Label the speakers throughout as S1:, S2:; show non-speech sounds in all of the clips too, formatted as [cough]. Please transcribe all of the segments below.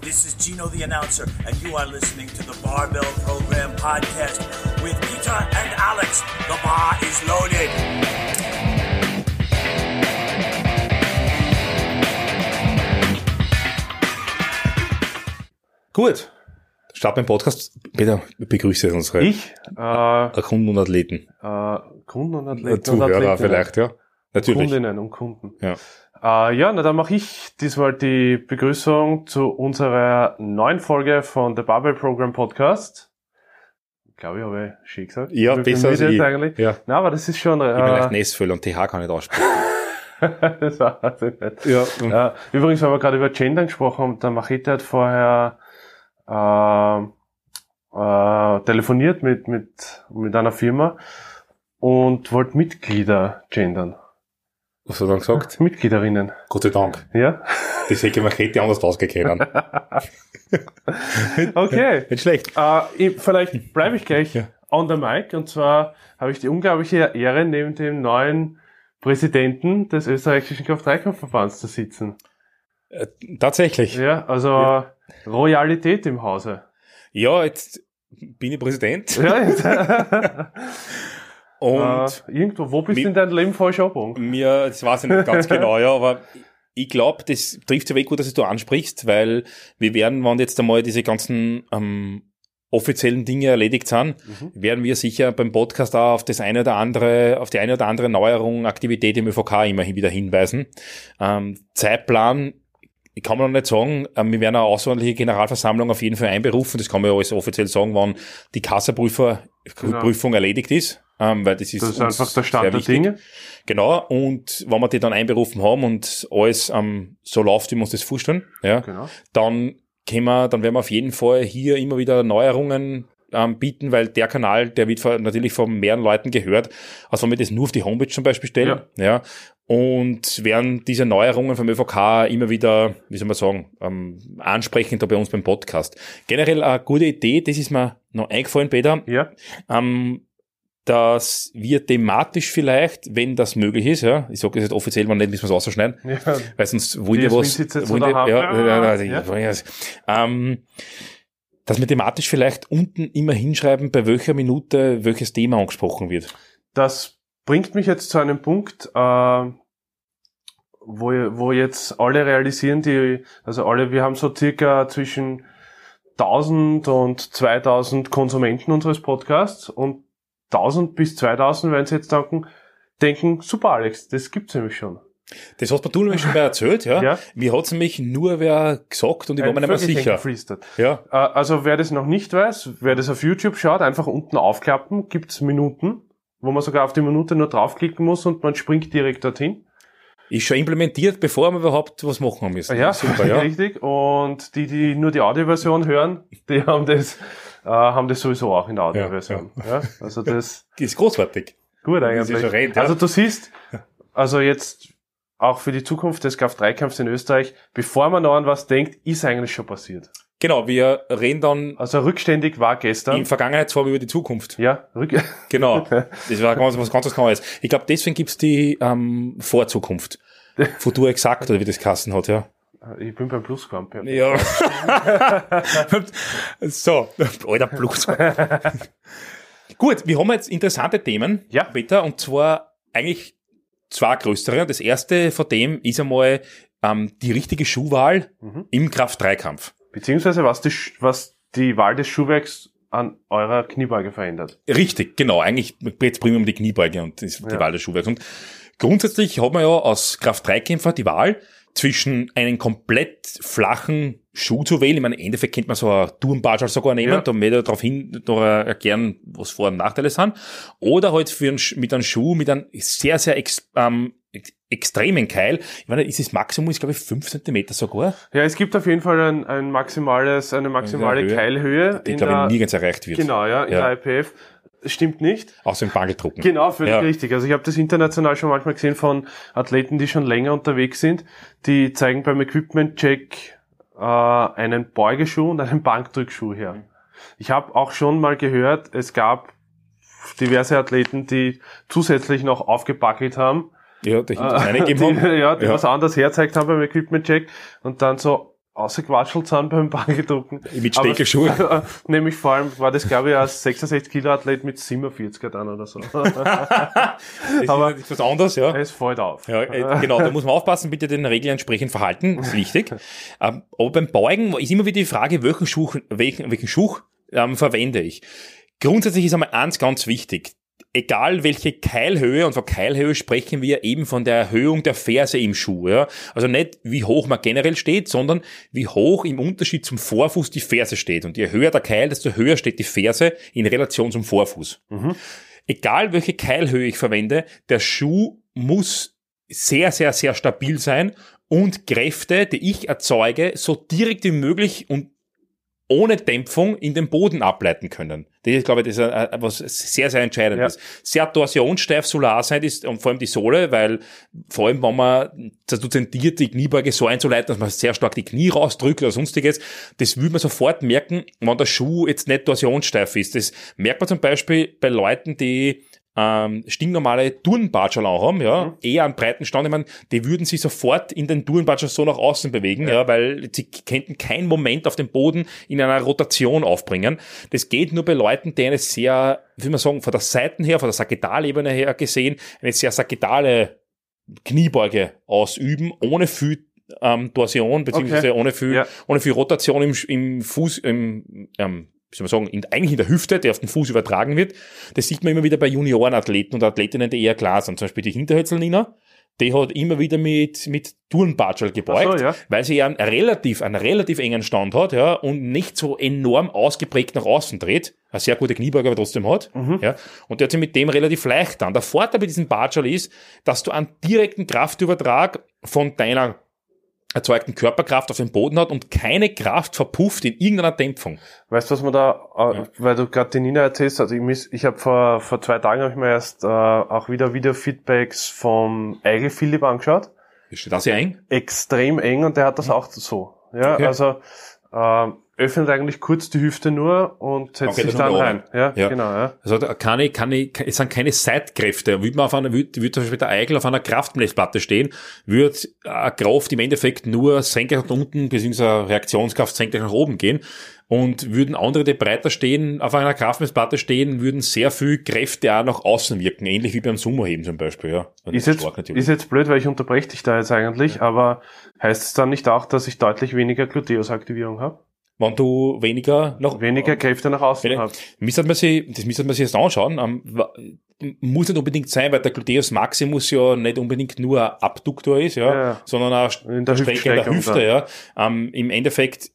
S1: This is Gino the announcer, and you are listening to the Barbell Program podcast with Peter and Alex. The bar is loaded.
S2: Gut. Start beim Podcast. Peter, begrüße unsere
S3: Ich, äh,
S2: Kunden und Athleten.
S3: äh, Kunden und Athleten und
S2: Zuhörer
S3: Athletinnen.
S2: vielleicht, ja. Natürlich.
S3: Kundinnen und Kunden.
S2: Ja.
S3: Äh, ja, na dann mache ich diesmal die Begrüßung zu unserer neuen Folge von The Barbell Program Podcast. Ich glaube, ich habe schön gesagt.
S2: Ja,
S3: Wie viel
S2: besser als ich.
S3: jetzt eigentlich.
S2: Ja.
S3: Na, aber das ist schon,
S2: Ich bin leicht
S3: äh,
S2: Nessfüller und TH kann nicht aussprechen. [laughs]
S3: das war also nicht.
S2: ja.
S3: Ja, übrigens, weil wir gerade über Gender gesprochen haben, der Machete hat vorher äh, äh, telefoniert mit, mit, mit einer Firma und wollte Mitglieder gendern.
S2: Was hat er dann gesagt? [laughs]
S3: Mitgliederinnen.
S2: Gott sei Dank.
S3: Ja?
S2: Das hätte man hätte anders ausgekennen. [laughs]
S3: Okay.
S2: Nicht schlecht.
S3: Äh, ich, vielleicht bleibe ich gleich
S2: Ja.
S3: on the mic und zwar habe ich die unglaubliche Ehre, neben dem neuen Präsidenten des österreichischen Kraft-3-Kampfverbands zu sitzen.
S2: Äh, tatsächlich. Ja.
S3: Ja, also Royalität im Hause.
S2: jetzt bin ich Präsident
S3: Ja, jetzt. [laughs]
S2: und
S3: äh, irgendwo, wo bist du in deinem Leben falsch abgebogen?
S2: mir, das weiß ich nicht ganz [laughs] genau, ja, aber ich glaube, das trifft ja weg gut, dass du ansprichst, weil wir werden, wenn jetzt einmal diese ganzen ähm, offiziellen Dinge erledigt sind,
S3: Mhm.
S2: werden wir sicher beim Podcast auch auf das eine oder andere, auf die eine oder andere Neuerung, Aktivität im ÖVK immerhin wieder hinweisen. Ähm, Zeitplan, ich kann man noch nicht sagen, ähm, wir werden eine außerordentliche Generalversammlung auf jeden Fall einberufen, das kann man ja alles offiziell sagen, wann die Kassaprüfer
S3: Genau.
S2: Erledigt ist, ähm, weil das ist,
S3: Das ist einfach der Stand der. Dinge.
S2: Genau, und wenn wir die dann einberufen haben und alles ähm, so läuft, wie wir uns das vorstellen, ja,
S3: Genau.
S2: dann können wir, dann werden wir auf jeden Fall hier immer wieder Neuerungen ähm, bieten, weil der Kanal, der wird von, natürlich von mehreren Leuten gehört, also wenn wir das nur auf die Homepage zum Beispiel stellen, ja, und werden diese Neuerungen vom ÖVK immer wieder, wie soll man sagen, ähm, ansprechend da bei uns beim Podcast. Generell eine gute Idee, das ist mir noch eingefallen, Peter,
S3: Ja,
S2: ähm, dass wir thematisch vielleicht, wenn das möglich ist, ja, ich sage das jetzt offiziell, wenn nicht, müssen wir es rausschneiden,
S3: ja.
S2: weil sonst wollen wir was, wollen wir, ja,
S3: Ja,
S2: ähm, dass wir thematisch vielleicht unten immer hinschreiben, bei welcher Minute welches Thema angesprochen wird.
S3: Das bringt mich jetzt zu einem Punkt, äh, wo, wo jetzt alle realisieren, die, also alle, wir haben so circa zwischen 1000 und 2000 Konsumenten unseres Podcasts und 1000 bis 2000 werden sie jetzt denken, denken, super Alex, das gibt's nämlich schon.
S2: Das hast du nämlich schon mal erzählt, ja.
S3: Ja.
S2: Mir hat's nämlich nur wer gesagt und ich war mir nicht mehr sicher.
S3: geflüstert.
S2: Ja.
S3: Äh, Also wer das noch nicht weiß, wer das auf YouTube schaut, einfach unten aufklappen, gibt's Minuten, wo man sogar auf die Minute nur draufklicken muss und man springt direkt dorthin.
S2: Ist schon implementiert, bevor wir überhaupt was machen müssen.
S3: Ja,
S2: super, ja. [laughs]
S3: richtig. Und die, die nur die Audioversion hören, die haben das, äh, haben das sowieso auch in der Audioversion. Ja, also das [laughs]
S2: Ist großartig.
S3: gut eigentlich.
S2: ja.
S3: Also du siehst, also jetzt auch für die Zukunft des KF3-Kampfs in Österreich, bevor man noch an was denkt, ist eigentlich schon passiert.
S2: Genau, wir reden dann
S3: Also rückständig war gestern.
S2: in Vergangenheitsform über die Zukunft.
S3: ja, rück [laughs]
S2: Genau. Das war ganz, was ganz Neues. Ich glaube, deswegen gibt's die ähm, Vorzukunft. Futur exakt, oder wie das Kassen hat, ja.
S3: Ich bin beim Plusquamp. Ja. [laughs]
S2: So, alter Plus. [laughs] Gut, wir haben jetzt interessante Themen,
S3: Ja.
S2: Peter, und zwar eigentlich zwei größere. Das erste von dem ist einmal ähm, die richtige Schuhwahl
S3: Mhm.
S2: im Kraft-3-Kampf.
S3: Beziehungsweise was die, was die Wahl des Schuhwerks an eurer Kniebeuge verändert.
S2: Richtig, genau. Eigentlich jetzt primär um die Kniebeuge und die
S3: Ja.
S2: Wahl des Schuhwerks. Und grundsätzlich hat man ja als Kraft-3-Kämpfer die Wahl zwischen einen komplett flachen Schuh zu wählen. Ich meine, im Endeffekt könnte man so ein Turmbadge sogar nehmen,
S3: Ja.
S2: da ich darauf hin noch erklären, was Vor- und Nachteile sind. Oder halt für einen, mit einem Schuh mit einem sehr, sehr ex, ähm, ex, extremen Keil. Ich meine, ist das Maximum, ist glaube ich 5 Zentimeter sogar,
S3: Ja, es gibt auf jeden Fall ein, ein maximales, eine maximale
S2: Höhe.
S3: Keilhöhe.
S2: die glaube ich nirgends erreicht wird.
S3: Genau, ja, in
S2: Ja.
S3: der IPF. Stimmt nicht.
S2: Außer im Bangeldrucken.
S3: Genau, völlig
S2: Ja.
S3: richtig. Also ich habe das international schon manchmal gesehen von Athleten, die schon länger unterwegs sind. Die zeigen beim Equipment-Check äh, einen Beugeschuh und einen Bankdrückschuh her. Ich habe auch schon mal gehört, es gab diverse Athleten, die zusätzlich noch aufgebackelt haben.
S2: Ja, da hinten
S3: Äh, [laughs] die,
S2: haben.
S3: ja, die
S2: Ja.
S3: was anderes herzeigt haben beim Equipment-Check und dann so ausgequatschelt sind beim Bankdrucken.
S2: Mit Steckelschuhen.
S3: Aber, [laughs] nämlich vor allem war das, glaube ich, ein 66 Kilo Athlet mit 47er dann oder so. [laughs]
S2: das aber ist was anderes, ja.
S3: Es fällt auf.
S2: Ja, äh, genau, da muss man aufpassen, bitte den Regeln entsprechend verhalten, das ist wichtig. [laughs] Ähm, aber beim Beugen ist immer wieder die Frage, welchen Schuh, welchen, welchen Schuh ähm, verwende ich. Grundsätzlich ist einmal eins ganz wichtig egal welche Keilhöhe, und von Keilhöhe sprechen wir eben von der Erhöhung der Ferse im Schuh. Ja? Also nicht, wie hoch man generell steht, sondern wie hoch im Unterschied zum Vorfuß die Ferse steht. Und je höher der Keil, desto höher steht die Ferse in Relation zum Vorfuß. Mhm. Egal welche Keilhöhe ich verwende, der Schuh muss sehr, sehr, sehr stabil sein und Kräfte, die ich erzeuge, so direkt wie möglich und ohne Dämpfung in den Boden ableiten können. Das ist, glaube ich, das ist etwas sehr, sehr Entscheidendes. Ja. Sehr torsionssteif solar sein ist, und vor allem die Sohle, weil vor allem, wenn man dazu tendiert, die Kniebeuge so einzuleiten, dass man sehr stark die Knie rausdrückt oder sonstiges, das würde man sofort merken, wenn der Schuh jetzt nicht torsionssteif ist. Das merkt man zum Beispiel bei Leuten, die ähm, stinknormale Turnbatscherl auch haben, ja, mhm. eher an breiten Stand, ich meine, die würden sich sofort in den Turnbatscherl so nach außen bewegen, ja. ja, weil sie könnten keinen Moment auf dem Boden in einer Rotation aufbringen. Das geht nur bei Leuten, die eine sehr, wie man sagen, von der Seiten her, von der Sagittalebene her gesehen, eine sehr sagittale Kniebeuge ausüben, ohne viel ähm, Torsion, beziehungsweise okay. ohne viel, ja. ohne viel Rotation im, im Fuß, im, ähm, wie soll man sagen, in, eigentlich in der Hüfte, der auf den Fuß übertragen wird. Das sieht man immer wieder bei Juniorenathleten und Athletinnen, die eher klar sind. Zum Beispiel die Hinterhölzelnina, die hat immer wieder mit, mit Turnbatschel gebeugt, so, ja. weil sie ja einen relativ, einen relativ engen Stand hat, ja, und nicht so enorm ausgeprägt nach außen dreht. Eine sehr gute Kniebeuge aber trotzdem hat, mhm. ja. Und der hat sich mit dem relativ leicht an. Der Vorteil bei diesem Batschel ist, dass du einen direkten Kraftübertrag von deiner erzeugten Körperkraft auf den Boden hat und keine Kraft verpufft in irgendeiner Dämpfung.
S3: Weißt du, was man da, äh, ja. weil du gerade die Nina erzählst, also ich, miss, ich habe vor, vor zwei Tagen habe ich mir erst äh, auch wieder wieder Feedbacks vom Eigel Philipp angeschaut.
S2: Ist das ja eng?
S3: Extrem eng und der hat das mhm. auch so. Ja, okay. also äh, öffnet eigentlich kurz die Hüfte nur und setzt sich dann rein. Ja,
S2: ja, genau. Ja. Also keine, keine, es sind keine Seitkräfte. Würde man auf einer, würde, würde zum Beispiel der Eigel auf einer Kraftmessplatte stehen, würde eine Kraft im Endeffekt nur senkrecht nach unten, beziehungsweise Reaktionskraft senkrecht nach oben gehen. Und würden andere, die breiter stehen, auf einer Kraftmessplatte stehen, würden sehr viel Kräfte auch nach außen wirken, ähnlich wie beim Sumo-Heben zum Beispiel. Ja.
S3: Ist jetzt, ist jetzt blöd, weil ich unterbreche dich da jetzt eigentlich, ja. aber heißt es dann nicht auch, dass ich deutlich weniger Gluteusaktivierung habe?
S2: Wenn du weniger
S3: noch weniger Kräfte nach außen hast.
S2: Müsste man sich, das müsste man sich jetzt anschauen. Um, muss nicht unbedingt sein, weil der Gluteus Maximus ja nicht unbedingt nur ein Abduktor ist, ja, ja. sondern auch in der Strecke der Hüfte, ja. Um, Im Endeffekt,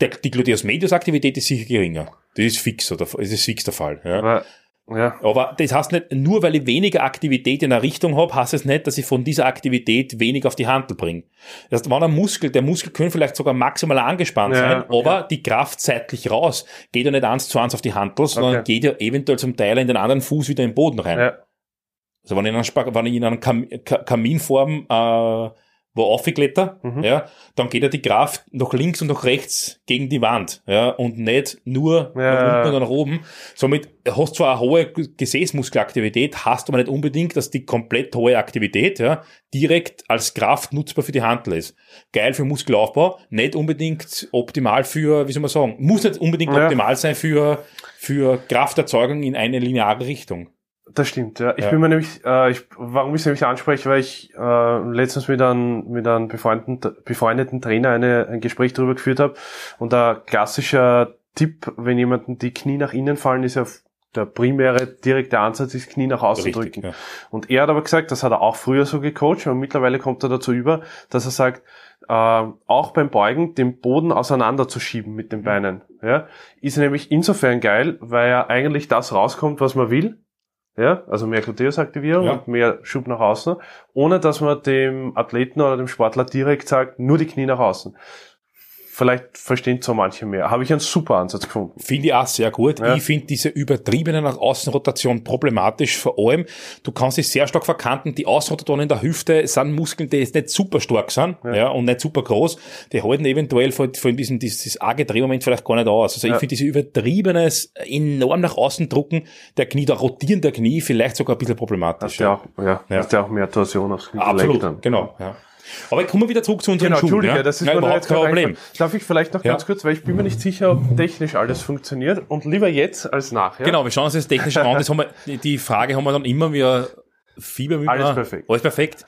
S2: der, die Gluteus Medius Aktivität ist sicher geringer. Das ist fix, oder, das ist fix der Fall, ja. Aber ja. Aber das heißt nicht, nur weil ich weniger Aktivität in einer Richtung habe, heißt es nicht, dass ich von dieser Aktivität weniger auf die Handel bringe. Das heißt, wenn ein Muskel, der Muskel könnte vielleicht sogar maximal angespannt ja, sein, aber ja. die Kraft seitlich raus geht ja nicht eins zu eins auf die Handel, sondern okay. geht ja eventuell zum Teil in den anderen Fuß wieder im Boden rein. Ja. Also wenn ich in einer, wenn ich in einer Kam Kaminform äh, wo aufgeklettert, mhm. ja, dann geht ja die Kraft nach links und nach rechts gegen die Wand, ja, und nicht nur ja. nach unten oder nach oben. Somit hast du zwar eine hohe Gesäßmuskelaktivität, hast aber nicht unbedingt, dass die komplett hohe Aktivität, ja, direkt als Kraft nutzbar für die Handel ist. Geil für Muskelaufbau, nicht unbedingt optimal für, wie soll man sagen, muss nicht unbedingt ja. optimal sein für, für Krafterzeugung in eine lineare Richtung.
S3: Das stimmt, ja. Ich ja. bin mir nämlich, äh, ich, warum ich es nämlich anspreche, weil ich äh, letztens mit einem, mit einem befreundeten, befreundeten Trainer eine, ein Gespräch darüber geführt habe. Und der klassischer Tipp, wenn jemanden die Knie nach innen fallen, ist ja der primäre direkte Ansatz ist, Knie nach außen Richtig, drücken. Ja. Und er hat aber gesagt, das hat er auch früher so gecoacht und mittlerweile kommt er dazu über, dass er sagt, äh, auch beim Beugen den Boden auseinanderzuschieben mit den mhm. Beinen. Ja, ist nämlich insofern geil, weil ja eigentlich das rauskommt, was man will ja, also mehr Gluteusaktivierung ja. und mehr Schub nach außen, ohne dass man dem Athleten oder dem Sportler direkt sagt, nur die Knie nach außen. Vielleicht verstehen so manche mehr. Habe ich einen super Ansatz gefunden.
S2: Finde ich auch sehr gut. Ja. Ich finde diese übertriebene nach Außenrotation problematisch. Vor allem, du kannst dich sehr stark verkanten. Die Außenrotation in der Hüfte sind Muskeln, die jetzt nicht super stark sind ja. ja und nicht super groß. Die halten eventuell von, von diesem dieses arge Drehmoment vielleicht gar nicht aus. Also ich ja. finde diese übertriebenes, enorm nach außen drucken der Knie, der Rotieren der Knie vielleicht sogar ein bisschen problematisch.
S3: Hast ja, auch, ja, ja. Hast ja auch mehr Torsion aufs
S2: Knie. Absolut, genau. Ja. Aber kommen wir wieder zurück zu unseren
S3: Genau,
S2: Schuhen.
S3: Entschuldige,
S2: ja?
S3: das ist mir
S2: überhaupt
S3: jetzt
S2: kein Problem.
S3: Darf ich vielleicht noch
S2: Ja.
S3: ganz kurz, weil ich bin mir nicht sicher, ob technisch alles funktioniert und lieber jetzt als nachher.
S2: Genau, wir schauen uns das technisch an. Das haben wir, die- Frage haben wir dann immer wieder Fieber mit
S3: Alles perfekt.
S2: Alles perfekt.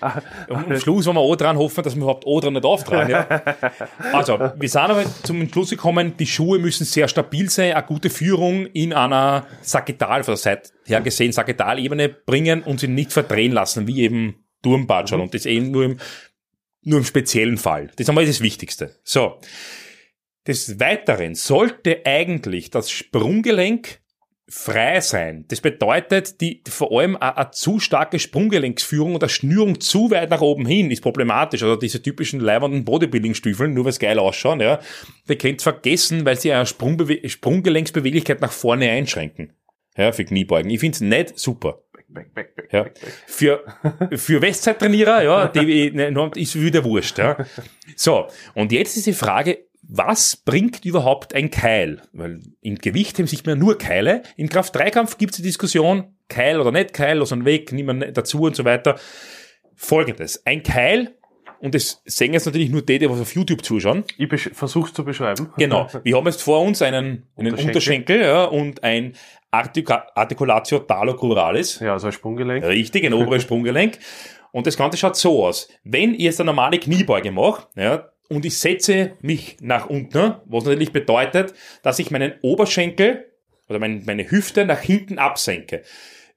S2: Und am Schluss wollen wir auch dran hoffen, dass wir überhaupt auch dran nicht auftragen. Ja? [laughs] Also, wir sind aber zum Schluss gekommen, die Schuhe müssen sehr stabil sein, eine gute Führung in einer Sagittal, von der Seite her gesehen, Sagittalebene bringen und sie nicht verdrehen lassen, wie eben Turmbatschern.
S3: Mhm.
S2: Und das eben nur im, nur im speziellen Fall. Das ist einmal das Wichtigste. So. Des Weiteren sollte eigentlich das Sprunggelenk frei sein. Das bedeutet, die, vor allem eine, zu starke Sprunggelenksführung oder Schnürung zu weit nach oben hin ist problematisch. Also diese typischen leibernden Bodybuilding-Stiefeln, nur weil geil ausschauen, ja, die könnt vergessen, weil sie eine Sprungbewe Sprunggelenksbeweglichkeit nach vorne einschränken. Ja, für Kniebeugen. Ich find's nicht super.
S3: Back, back, back,
S2: Ja.
S3: back, back.
S2: Für, für Westzeit-Trainierer, ja, die, [laughs] ne, ist wieder wurscht, ja. So. Und jetzt ist die Frage, was bringt überhaupt ein Keil? Weil im Gewichtheben sieht man nur Keile. Im Kraft-3-Kampf gibt es die Diskussion, Keil oder nicht Keil, los einen Weg, niemand dazu und so weiter. Folgendes. Ein Keil, und das sehen jetzt natürlich nur die, die was auf YouTube zuschauen.
S3: Ich versuch's zu beschreiben.
S2: Genau. [laughs] Wir haben jetzt vor uns einen, einen
S3: Unterschenkel.
S2: Unterschenkel, ja, und ein Artica Articulatio talocruralis.
S3: Ja, also ein Sprunggelenk.
S2: Richtig, ein oberes Sprunggelenk. [laughs] Und das Ganze schaut so aus. Wenn ich jetzt eine normale Kniebeuge mache, ja, und ich setze mich nach unten, was natürlich bedeutet, dass ich meinen Oberschenkel oder mein, meine Hüfte nach hinten absenke.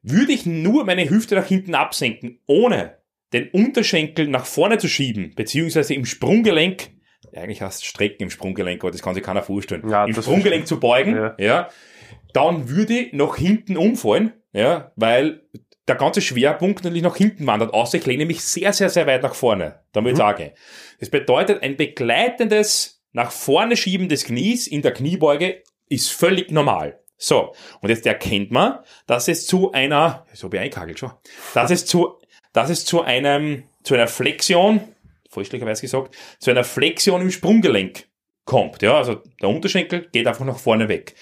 S2: Würde ich nur meine Hüfte nach hinten absenken, ohne den Unterschenkel nach vorne zu schieben, beziehungsweise im Sprunggelenk, eigentlich heißt Strecken im Sprunggelenk, aber das kann sich keiner vorstellen,
S3: Ja,
S2: im Sprunggelenk zu beugen,
S3: Ja.
S2: ja, dann würde ich nach hinten umfallen, ja, weil der ganze Schwerpunkt natürlich nach hinten wandert, außer ich lehne mich sehr, sehr, sehr weit nach vorne, damit
S3: Mhm.
S2: sage. Das bedeutet, ein begleitendes nach vorne Schieben des Knies in der Kniebeuge ist völlig normal. So, und jetzt erkennt man, dass es zu einer, so habe ich eingekagelt schon, dass es zu, dass es zu einem, zu einer Flexion, vollständigerweise gesagt, zu einer Flexion im Sprunggelenk kommt. Ja, also der Unterschenkel geht einfach nach vorne weg.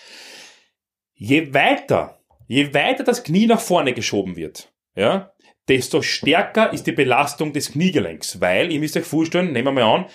S2: Je weiter, je weiter das Knie nach vorne geschoben wird, ja, desto stärker ist die Belastung des Kniegelenks, weil, ihr müsst euch vorstellen, nehmen wir mal an,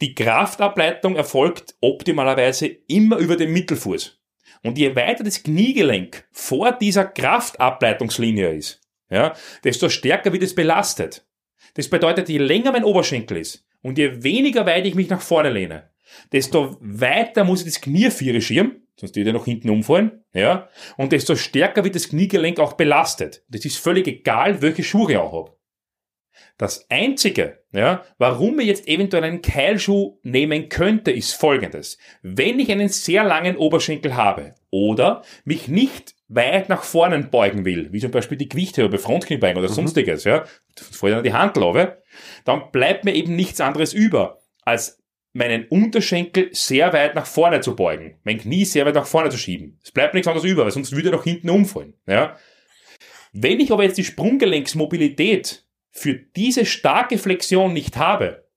S2: die Kraftableitung erfolgt optimalerweise immer über den Mittelfuß. Und je weiter das Kniegelenk vor dieser Kraftableitungslinie ist, ja, desto stärker wird es belastet. Das bedeutet, je länger mein Oberschenkel ist und je weniger weit ich mich nach vorne lehne, desto weiter muss ich das Knie viere schieben, sonst würde ich noch hinten umfallen, ja, und desto stärker wird das Kniegelenk auch belastet. Das ist völlig egal, welche Schuhe ich auch habe. Das einzige, ja, warum ich jetzt eventuell einen Keilschuh nehmen könnte, ist folgendes. Wenn ich einen sehr langen Oberschenkel habe oder mich nicht weit nach vorne beugen will, wie zum Beispiel die Gewichte bei Frontkniebeugen oder sonstiges, ja, vor allem die Handel habe, dann bleibt mir eben nichts anderes über, als meinen Unterschenkel sehr weit nach vorne zu beugen, mein Knie sehr weit nach vorne zu schieben. Es bleibt nichts anderes über, weil sonst würde er nach hinten umfallen. Ja? Wenn ich aber jetzt die Sprunggelenksmobilität für diese starke Flexion nicht habe,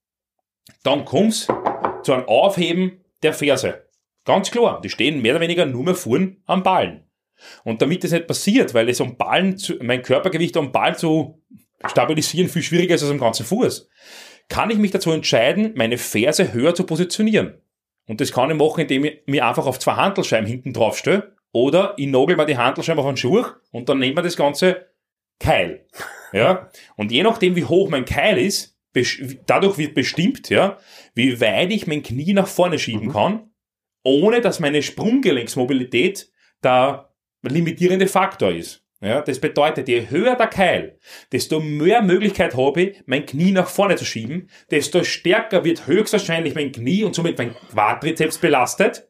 S2: dann kommt's zu einem Aufheben der Ferse. Ganz klar, die stehen mehr oder weniger nur mehr vorn am Ballen. Und damit das nicht passiert, weil es am Ballen zu, mein Körpergewicht am Ballen zu stabilisieren viel schwieriger ist als am ganzen Fuß, kann ich mich dazu entscheiden, meine Ferse höher zu positionieren. Und das kann ich machen, indem ich mir einfach auf zwei Handelscheiben hinten drauf stelle oder ich nagel mir die Handelscheiben auf einen Schuh und dann nehmen wir das Ganze Keil. [laughs] Ja? Und je nachdem, wie hoch mein Keil ist, dadurch wird bestimmt, ja, wie weit ich mein Knie nach vorne schieben kann, ohne dass meine Sprunggelenksmobilität der limitierende Faktor ist. Ja, das bedeutet, je höher der Keil, desto mehr Möglichkeit habe ich, mein Knie nach vorne zu schieben, desto stärker wird höchstwahrscheinlich mein Knie und somit mein Quadrizeps belastet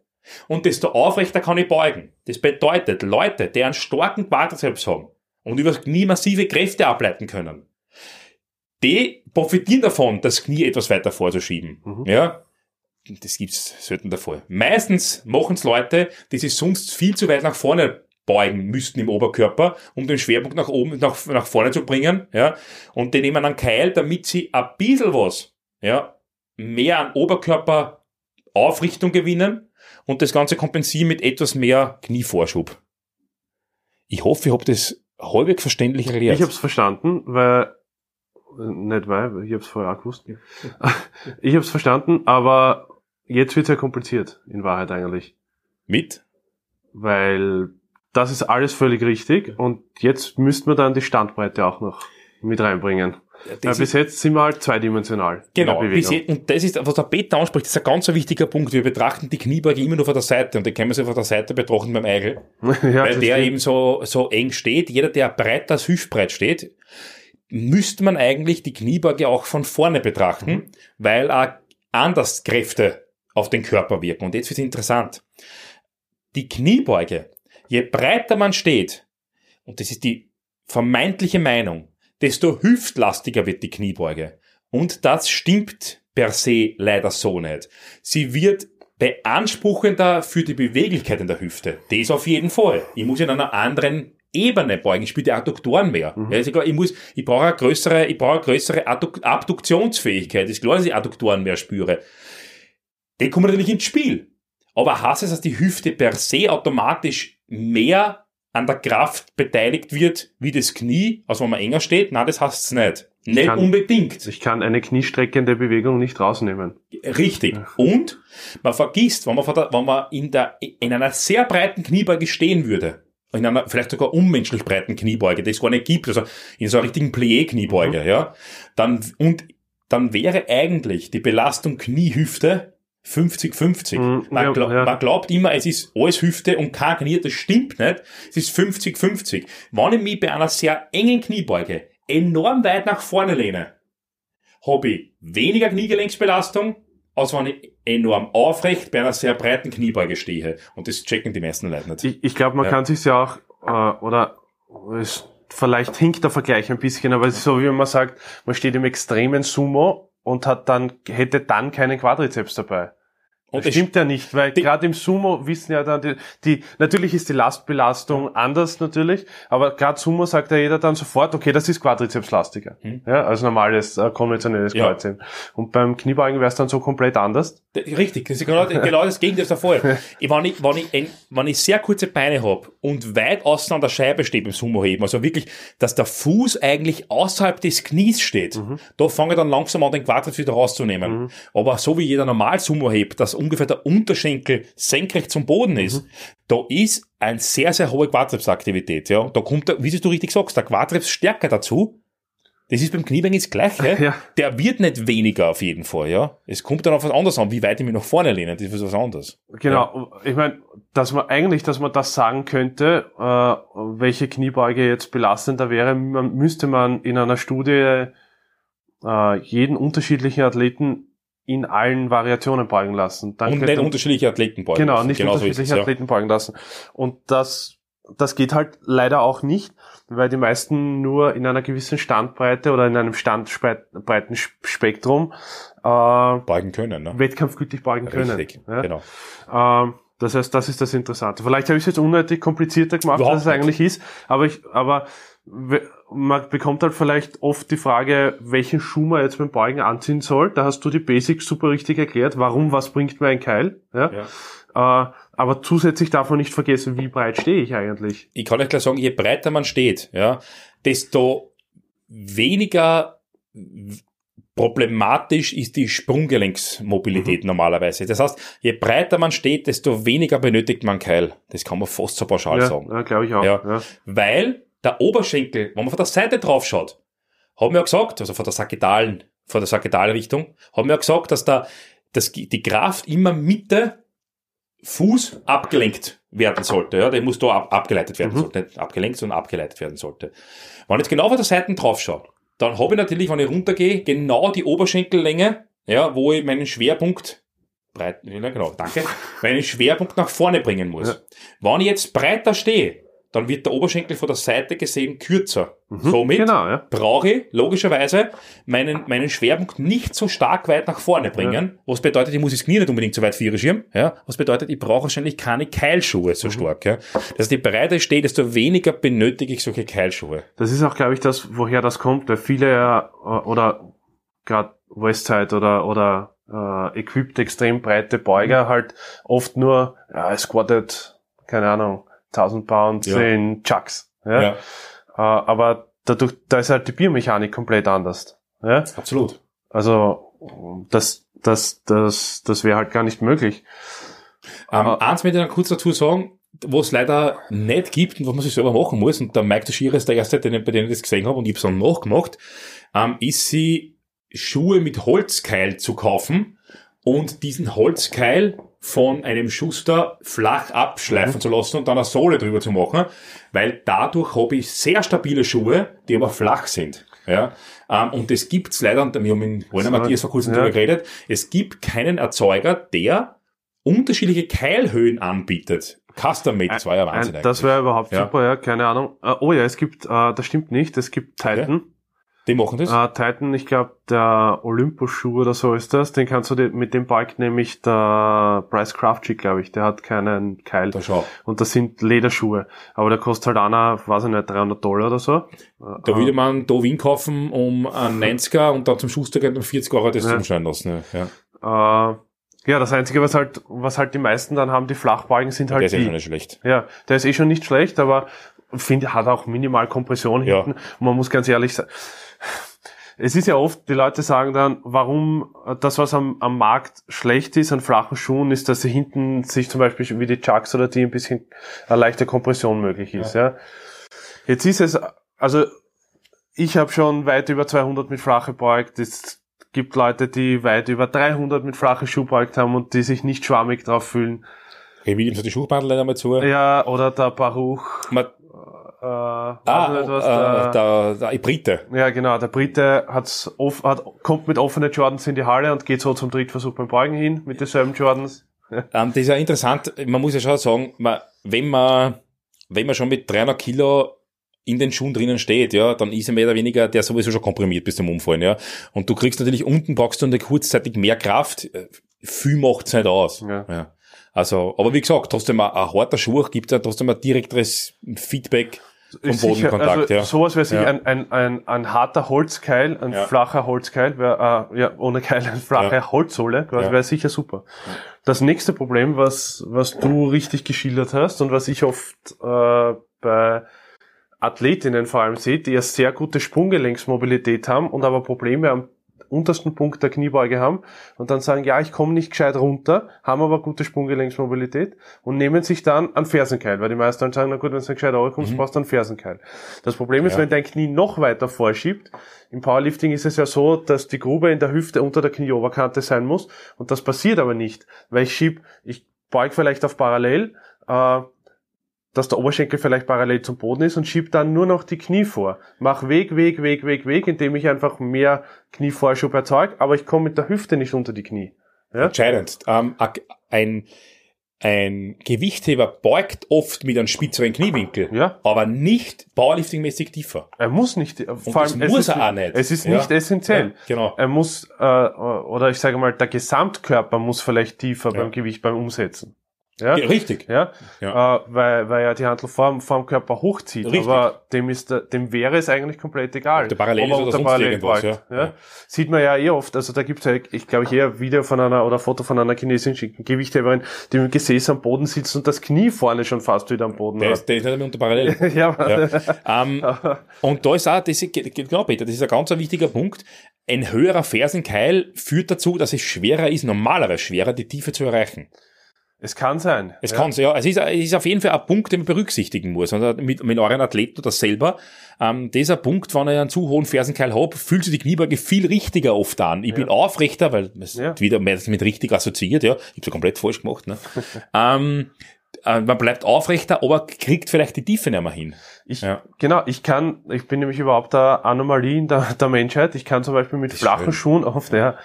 S2: und desto aufrechter kann ich beugen. Das bedeutet, Leute, die einen starken Quadrizeps haben und über das Knie massive Kräfte ableiten können, die profitieren davon, das Knie etwas weiter vorzuschieben. Ja, das gibt's selten der Fall. Meistens machen's Leute, die sich sonst viel zu weit nach vorne beugen müssten im Oberkörper, um den Schwerpunkt nach oben, nach, nach vorne zu bringen, ja. Und die nehmen einen Keil, damit sie ein bisschen was, ja, mehr an Oberkörperaufrichtung gewinnen und das Ganze kompensieren mit etwas mehr Knievorschub. Ich hoffe, ich habe das halbwegs verständlich erklärt.
S3: Ich habe es verstanden, weil Nicht weil, ich habe es vorher auch gewusst. [laughs] ich habe es verstanden, aber jetzt wird es ja kompliziert, in Wahrheit eigentlich.
S2: Mit?
S3: Weil das ist alles völlig richtig und jetzt müsste man dann die Standbreite auch noch mit reinbringen. Ja, bis jetzt sind wir halt zweidimensional.
S2: Genau, bis jetzt, und das ist, was der Peter anspricht, das ist ein ganz wichtiger Punkt. Wir betrachten die Kniebeuge immer nur von der Seite und die können wir sie von der Seite betrachten beim Eigel. [laughs] ja, weil der stimmt. eben so, so eng steht. Jeder, der breit als hüftbreit steht, müsste man eigentlich die Kniebeuge auch von vorne betrachten, mhm. weil auch anders Kräfte auf den Körper wirken. Und jetzt wird es interessant. Die Kniebeuge, je breiter man steht, und das ist die vermeintliche Meinung, desto hüftlastiger wird die Kniebeuge. Und das stimmt per se leider so nicht. Sie wird beanspruchender für die Beweglichkeit in der Hüfte. Das auf jeden Fall. Ich muss in einer anderen Ebene beugen. Ich spiele die Adduktoren mehr. Mhm. Ja, ich muss, ich brauche eine größere, ich brauche eine größere Abduktionsfähigkeit. Das ist klar, dass ich Adduktoren mehr spüre. Die kommen natürlich ins Spiel. Aber heißt es, dass die Hüfte per se automatisch mehr an der Kraft beteiligt wird wie das Knie, also wenn man enger steht? Nein, das heißt es nicht. Nicht
S3: kann,
S2: unbedingt.
S3: Ich kann eine kniestreckende Bewegung nicht rausnehmen.
S2: Richtig. Und man vergisst, wenn man, der, wenn man in, der, in einer sehr breiten Kniebeuge stehen würde, in einer vielleicht sogar unmenschlich breiten Kniebeuge, die es gar nicht gibt, also in so einer richtigen Plié-Kniebeuge, mhm. ja, dann, und dann wäre eigentlich die Belastung Kniehüfte 50-50. Mhm, man, glaub, ja. man, glaubt immer, es ist alles Hüfte und kein Knie, das stimmt nicht. Es ist 50-50. Wenn ich mich bei einer sehr engen Kniebeuge enorm weit nach vorne lehne, habe ich weniger Kniegelenksbelastung, als wenn ich enorm aufrecht bei einer sehr breiten Kniebeuge stehe. Und das checken die meisten Leute nicht.
S3: Ich, ich glaube, man ja. kann sich ja auch, äh, oder es, vielleicht hinkt der Vergleich ein bisschen, aber es ist so, wie man sagt, man steht im extremen Sumo und hat dann, hätte dann keinen Quadrizeps dabei. Und das stimmt ja nicht, weil gerade im Sumo wissen ja dann die, die, natürlich ist die Lastbelastung anders natürlich, aber gerade Sumo sagt ja jeder dann sofort, okay, das ist Quadrizepslastiger, hm. ja, als normales äh, konventionelles ja. Kreuzheben. Und beim Kniebeugen wäre es dann so komplett anders.
S2: Richtig, das ist genau, genau das Gegenteil der Fall. wenn, ich, wenn, ich, wenn ich sehr kurze Beine habe und weit außen an der Scheibe stehe beim Sumo heben, also wirklich, dass der Fuß eigentlich außerhalb des Knies steht, mhm. da fange ich dann langsam an, den Quadrizeps wieder rauszunehmen. Mhm. Aber so wie jeder normal Sumo hebt, dass ungefähr der Unterschenkel senkrecht zum Boden ist, mhm. da ist eine sehr, sehr hohe Quadripsaktivität. Ja. Da kommt, der, wie du richtig sagst, der Quadrips stärker dazu. Das ist beim Kniebeugen das Gleiche. [laughs] Ja. Der wird nicht weniger auf jeden Fall, ja. Es kommt dann auf was anderes an, wie weit ich mich nach vorne lehne, das ist was anderes.
S3: Genau. Ja. Ich meine, dass man eigentlich, dass man das sagen könnte, äh, welche Kniebeuge jetzt belastender wäre, man, müsste man in einer Studie äh, jeden unterschiedlichen Athleten in allen Variationen beugen lassen.
S2: Dann und nicht unterschiedliche Athleten
S3: beugen genau, lassen. Genau, nicht unterschiedliche es, Athleten ja. beugen lassen. Und das, das geht halt leider auch nicht, weil die meisten nur in einer gewissen Standbreite oder in einem standbreiten Spektrum
S2: äh, beugen können. Ne?
S3: Wettkampfgültig beugen
S2: Richtig,
S3: können. Ja? genau. Ähm, das heißt, das ist das Interessante. Vielleicht habe ich es jetzt unnötig komplizierter gemacht, Überhaupt als es eigentlich ist, aber ich, aber man bekommt halt vielleicht oft die Frage, welchen Schuh man jetzt beim Beugen anziehen soll. Da hast du die Basics super richtig erklärt. Warum, was bringt mir ein Keil? Ja. ja. Äh, aber zusätzlich darf man nicht vergessen, wie breit stehe ich eigentlich.
S2: Ich kann euch gleich sagen, je breiter man steht, ja, desto weniger problematisch ist die Sprunggelenksmobilität mhm. normalerweise. Das heißt, je breiter man steht, desto weniger benötigt man Keil. Das kann man fast so pauschal
S3: ja,
S2: sagen.
S3: Ja, glaube ich auch.
S2: Ja. ja. Weil der Oberschenkel, wenn man von der Seite drauf schaut, haben wir ja gesagt, also von der sagittalen, von der Sagittalrichtung, haben wir ja gesagt, dass da, dass die Kraft immer Mitte Fuß abgelenkt werden sollte. Ja, der muss da ab, abgeleitet werden, mhm. sollte. nicht abgelenkt, sondern abgeleitet werden sollte. Wenn ich jetzt genau von der Seite drauf schaue, dann habe ich natürlich, wenn ich runtergehe, genau die Oberschenkellänge, ja, wo ich meinen Schwerpunkt breit, ja, genau, danke, meinen Schwerpunkt nach vorne bringen muss. Ja. Wenn ich jetzt breiter stehe, dann wird der Oberschenkel von der Seite gesehen kürzer. Mhm, Somit genau, ja. brauche ich logischerweise meinen, meinen Schwerpunkt nicht so stark weit nach vorne bringen, ja. was bedeutet, ich muss das Knie nicht unbedingt so weit vierschirmen, ja, was bedeutet, ich brauche wahrscheinlich keine Keilschuhe so mhm. stark. Ja. Das heißt, je breiter ich stehe, desto weniger benötige ich solche Keilschuhe.
S3: Das ist auch, glaube ich, das, woher das kommt, weil viele ja, oder gerade Westside oder, oder äh, equipped extrem breite Beuger mhm. halt oft nur ja, squatted, keine Ahnung, 1000 Pounds ja. in Chucks. Ja? ja. Äh, aber dadurch, da ist halt die Biomechanik komplett anders. Ja?
S2: Absolut.
S3: Also das, das, das, das wäre halt gar nicht möglich.
S2: Ähm, eins möchte ich noch kurz dazu sagen, wo es leider nicht gibt und was man sich selber machen muss, und der Mike Toshira ist der Erste, den, bei dem ich das gesehen habe und ich habe es dann nachgemacht, ähm, ist sie Schuhe mit Holzkeil zu kaufen und diesen Holzkeil von einem Schuster flach abschleifen
S3: Mhm.
S2: zu lassen und dann eine Sohle drüber zu machen, weil dadurch habe ich sehr stabile Schuhe, die aber flach sind. Ja, ähm, und das gibt's leider, und wir haben in
S3: So,
S2: Matthias vor kurzem
S3: ja.
S2: darüber geredet, es gibt keinen Erzeuger, der unterschiedliche Keilhöhen anbietet. Custom-made, das war ja Wahnsinn
S3: Ein, das wäre überhaupt
S2: Ja.
S3: super, ja, keine Ahnung. Äh, oh ja, es gibt, äh, das stimmt nicht, es gibt Titan.
S2: Die machen das?
S3: Äh, Titan, ich glaube, der Olympus-Schuh oder so ist das. Den kannst du dir, mit dem Bike nämlich der Bryce Craftschi, glaube ich, der hat keinen Keil.
S2: da schau.
S3: Und das sind Lederschuhe. Aber der kostet halt einer, weiß ich nicht, 300 Dollar oder so.
S2: Da würde man da Wien kaufen um einen 90er und dann zum Schuster gehen um 40 Euro das
S3: Ja.
S2: umschneiden lassen. Ja.
S3: Äh, ja, das Einzige, was halt, was halt die meisten dann haben, die Flachbalken sind
S2: Der
S3: halt
S2: ist ja schon nicht schlecht.
S3: Ja, der ist eh schon nicht schlecht, aber finde, hat auch minimal Kompression
S2: Ja.
S3: hinten. Und man muss ganz ehrlich sagen, es ist ja oft, die Leute sagen dann, warum äh, das, was am, am Markt schlecht ist an flachen Schuhen, ist, dass sie hinten sich zum Beispiel wie die Chucks oder die ein bisschen eine leichte Kompression möglich ist. Ja. Jetzt ist es, also ich habe schon weit über 200 mit flache beugt. Es gibt Leute, die weit über 300 mit flache Schuh beugt haben und die sich nicht schwammig drauf fühlen.
S2: Okay, Williams hat die Schuhbandel leider mal zu.
S3: Ja, oder der Baruch.
S2: Man,
S3: Äh,
S2: ah,
S3: nicht, was
S2: äh,
S3: der,
S2: der, der Brite.
S3: ja, genau. Der Brite hat's off, hat, kommt mit offenen Jordans in die Halle und geht so zum Drittversuch beim Beugen hin mit denselben Jordans. [laughs]
S2: Ähm, das ist ja interessant. Man muss ja schon sagen, man, wenn man, wenn man schon mit 300 Kilo in den Schuhen drinnen steht, ja, dann ist er mehr oder weniger der sowieso schon komprimiert bis zum Umfallen, ja. Und du kriegst natürlich unten brauchst du eine kurzzeitig mehr Kraft. Äh, Viel macht's nicht aus.
S3: Ja.
S2: Also, aber wie gesagt, trotzdem ein, ein harter Schuh gibt ja trotzdem ein direkteres Feedback vom
S3: sicher-
S2: Bodenkontakt,
S3: also
S2: ja.
S3: Sowas wäre sicher
S2: Ja.
S3: ein, ein, ein, ein harter Holzkeil, ein
S2: Ja.
S3: flacher Holzkeil, wär, äh, ja, ohne Keil, eine flache
S2: Ja.
S3: Holzsohle, quasi wäre sicher super. Das nächste Problem, was, was du richtig geschildert hast und was ich oft äh, bei Athletinnen vor allem sehe, die ja sehr gute Sprunggelenksmobilität haben und aber Probleme am untersten Punkt der Kniebeuge haben und dann sagen, ja, ich komme nicht gescheit runter, haben aber gute Sprunggelenksmobilität und nehmen sich dann einen Fersenkeil, weil die meisten dann sagen, na gut, wenn du nicht gescheit runterkommst, brauchst du einen Fersenkeil. Das Problem ist,
S2: Ja.
S3: wenn dein Knie noch weiter vorschiebt, im Powerlifting ist es ja so, dass die Grube in der Hüfte unter der Knieoberkante sein muss und das passiert aber nicht, weil ich schieb, ich beug vielleicht auf parallel, äh, dass der Oberschenkel vielleicht parallel zum Boden ist und schieb dann nur noch die Knie vor. Mach Weg, Weg, Weg, Weg, Weg, indem ich einfach mehr Knievorschub erzeuge, aber ich komme mit der Hüfte nicht unter die Knie. Ja?
S2: Entscheidend. Ähm, ein, ein Gewichtheber beugt oft mit einem spitzeren Kniewinkel,
S3: Ja.
S2: aber nicht powerliftingmäßig tiefer.
S3: Er muss nicht, vor
S2: das
S3: allem, es
S2: muss
S3: ist,
S2: er auch nicht.
S3: Es ist
S2: Ja.
S3: nicht essentiell.
S2: Ja, genau.
S3: Er muss, äh, oder ich sage mal, der Gesamtkörper muss vielleicht tiefer beim Gewicht beim Umsetzen. Ja.
S2: Ja, richtig.
S3: Ja,
S2: Ja.
S3: Äh, weil, weil er die Handel vorm, vorm Körper hochzieht.
S2: Richtig.
S3: Aber dem ist dem wäre es eigentlich komplett egal.
S2: Ob der parallel ist
S3: er
S2: oder sonst
S3: parallel
S2: irgendwas, ja.
S3: ja.
S2: Ja.
S3: Sieht man ja eh oft, also da gibt's ja, ich glaube eher ein Video von einer oder ein Foto von einer chinesischen Gewichtheberin, die mit dem Gesäß am Boden sitzt und das Knie vorne schon fast wieder am Boden
S2: Der
S3: hat.
S2: ist, der ist nicht mehr unter Parallel. [laughs]
S3: ja,
S2: Ja. Ähm, [laughs] und da ist auch, das ist, genau, Peter, das ist ein ganz ein wichtiger Punkt. Ein höherer Fersenkeil führt dazu, dass es schwerer ist, normalerweise schwerer, die Tiefe zu erreichen.
S3: Es kann sein.
S2: Es
S3: ja.
S2: kann ja, es ist, es ist auf jeden Fall ein Punkt, den man berücksichtigen muss. Und mit, mit euren Athleten oder selber, ähm, dieser Punkt, wenn ich einen zu hohen Fersenkeil habe, fühlt sich die Kniebeuge viel richtiger oft an. Ich bin aufrechter, weil es
S3: Ja.
S2: wieder mehr mit richtig assoziiert, ja. Ich habe so komplett falsch gemacht, ne. [laughs] ähm, äh, man bleibt aufrechter, aber kriegt vielleicht die Tiefe nicht mehr hin.
S3: Ich,
S2: Ja.
S3: Genau, ich kann, ich bin nämlich überhaupt eine Anomalie in der, der Menschheit. Ich kann zum Beispiel mit flachen
S2: schön.
S3: Schuhen oft, ja,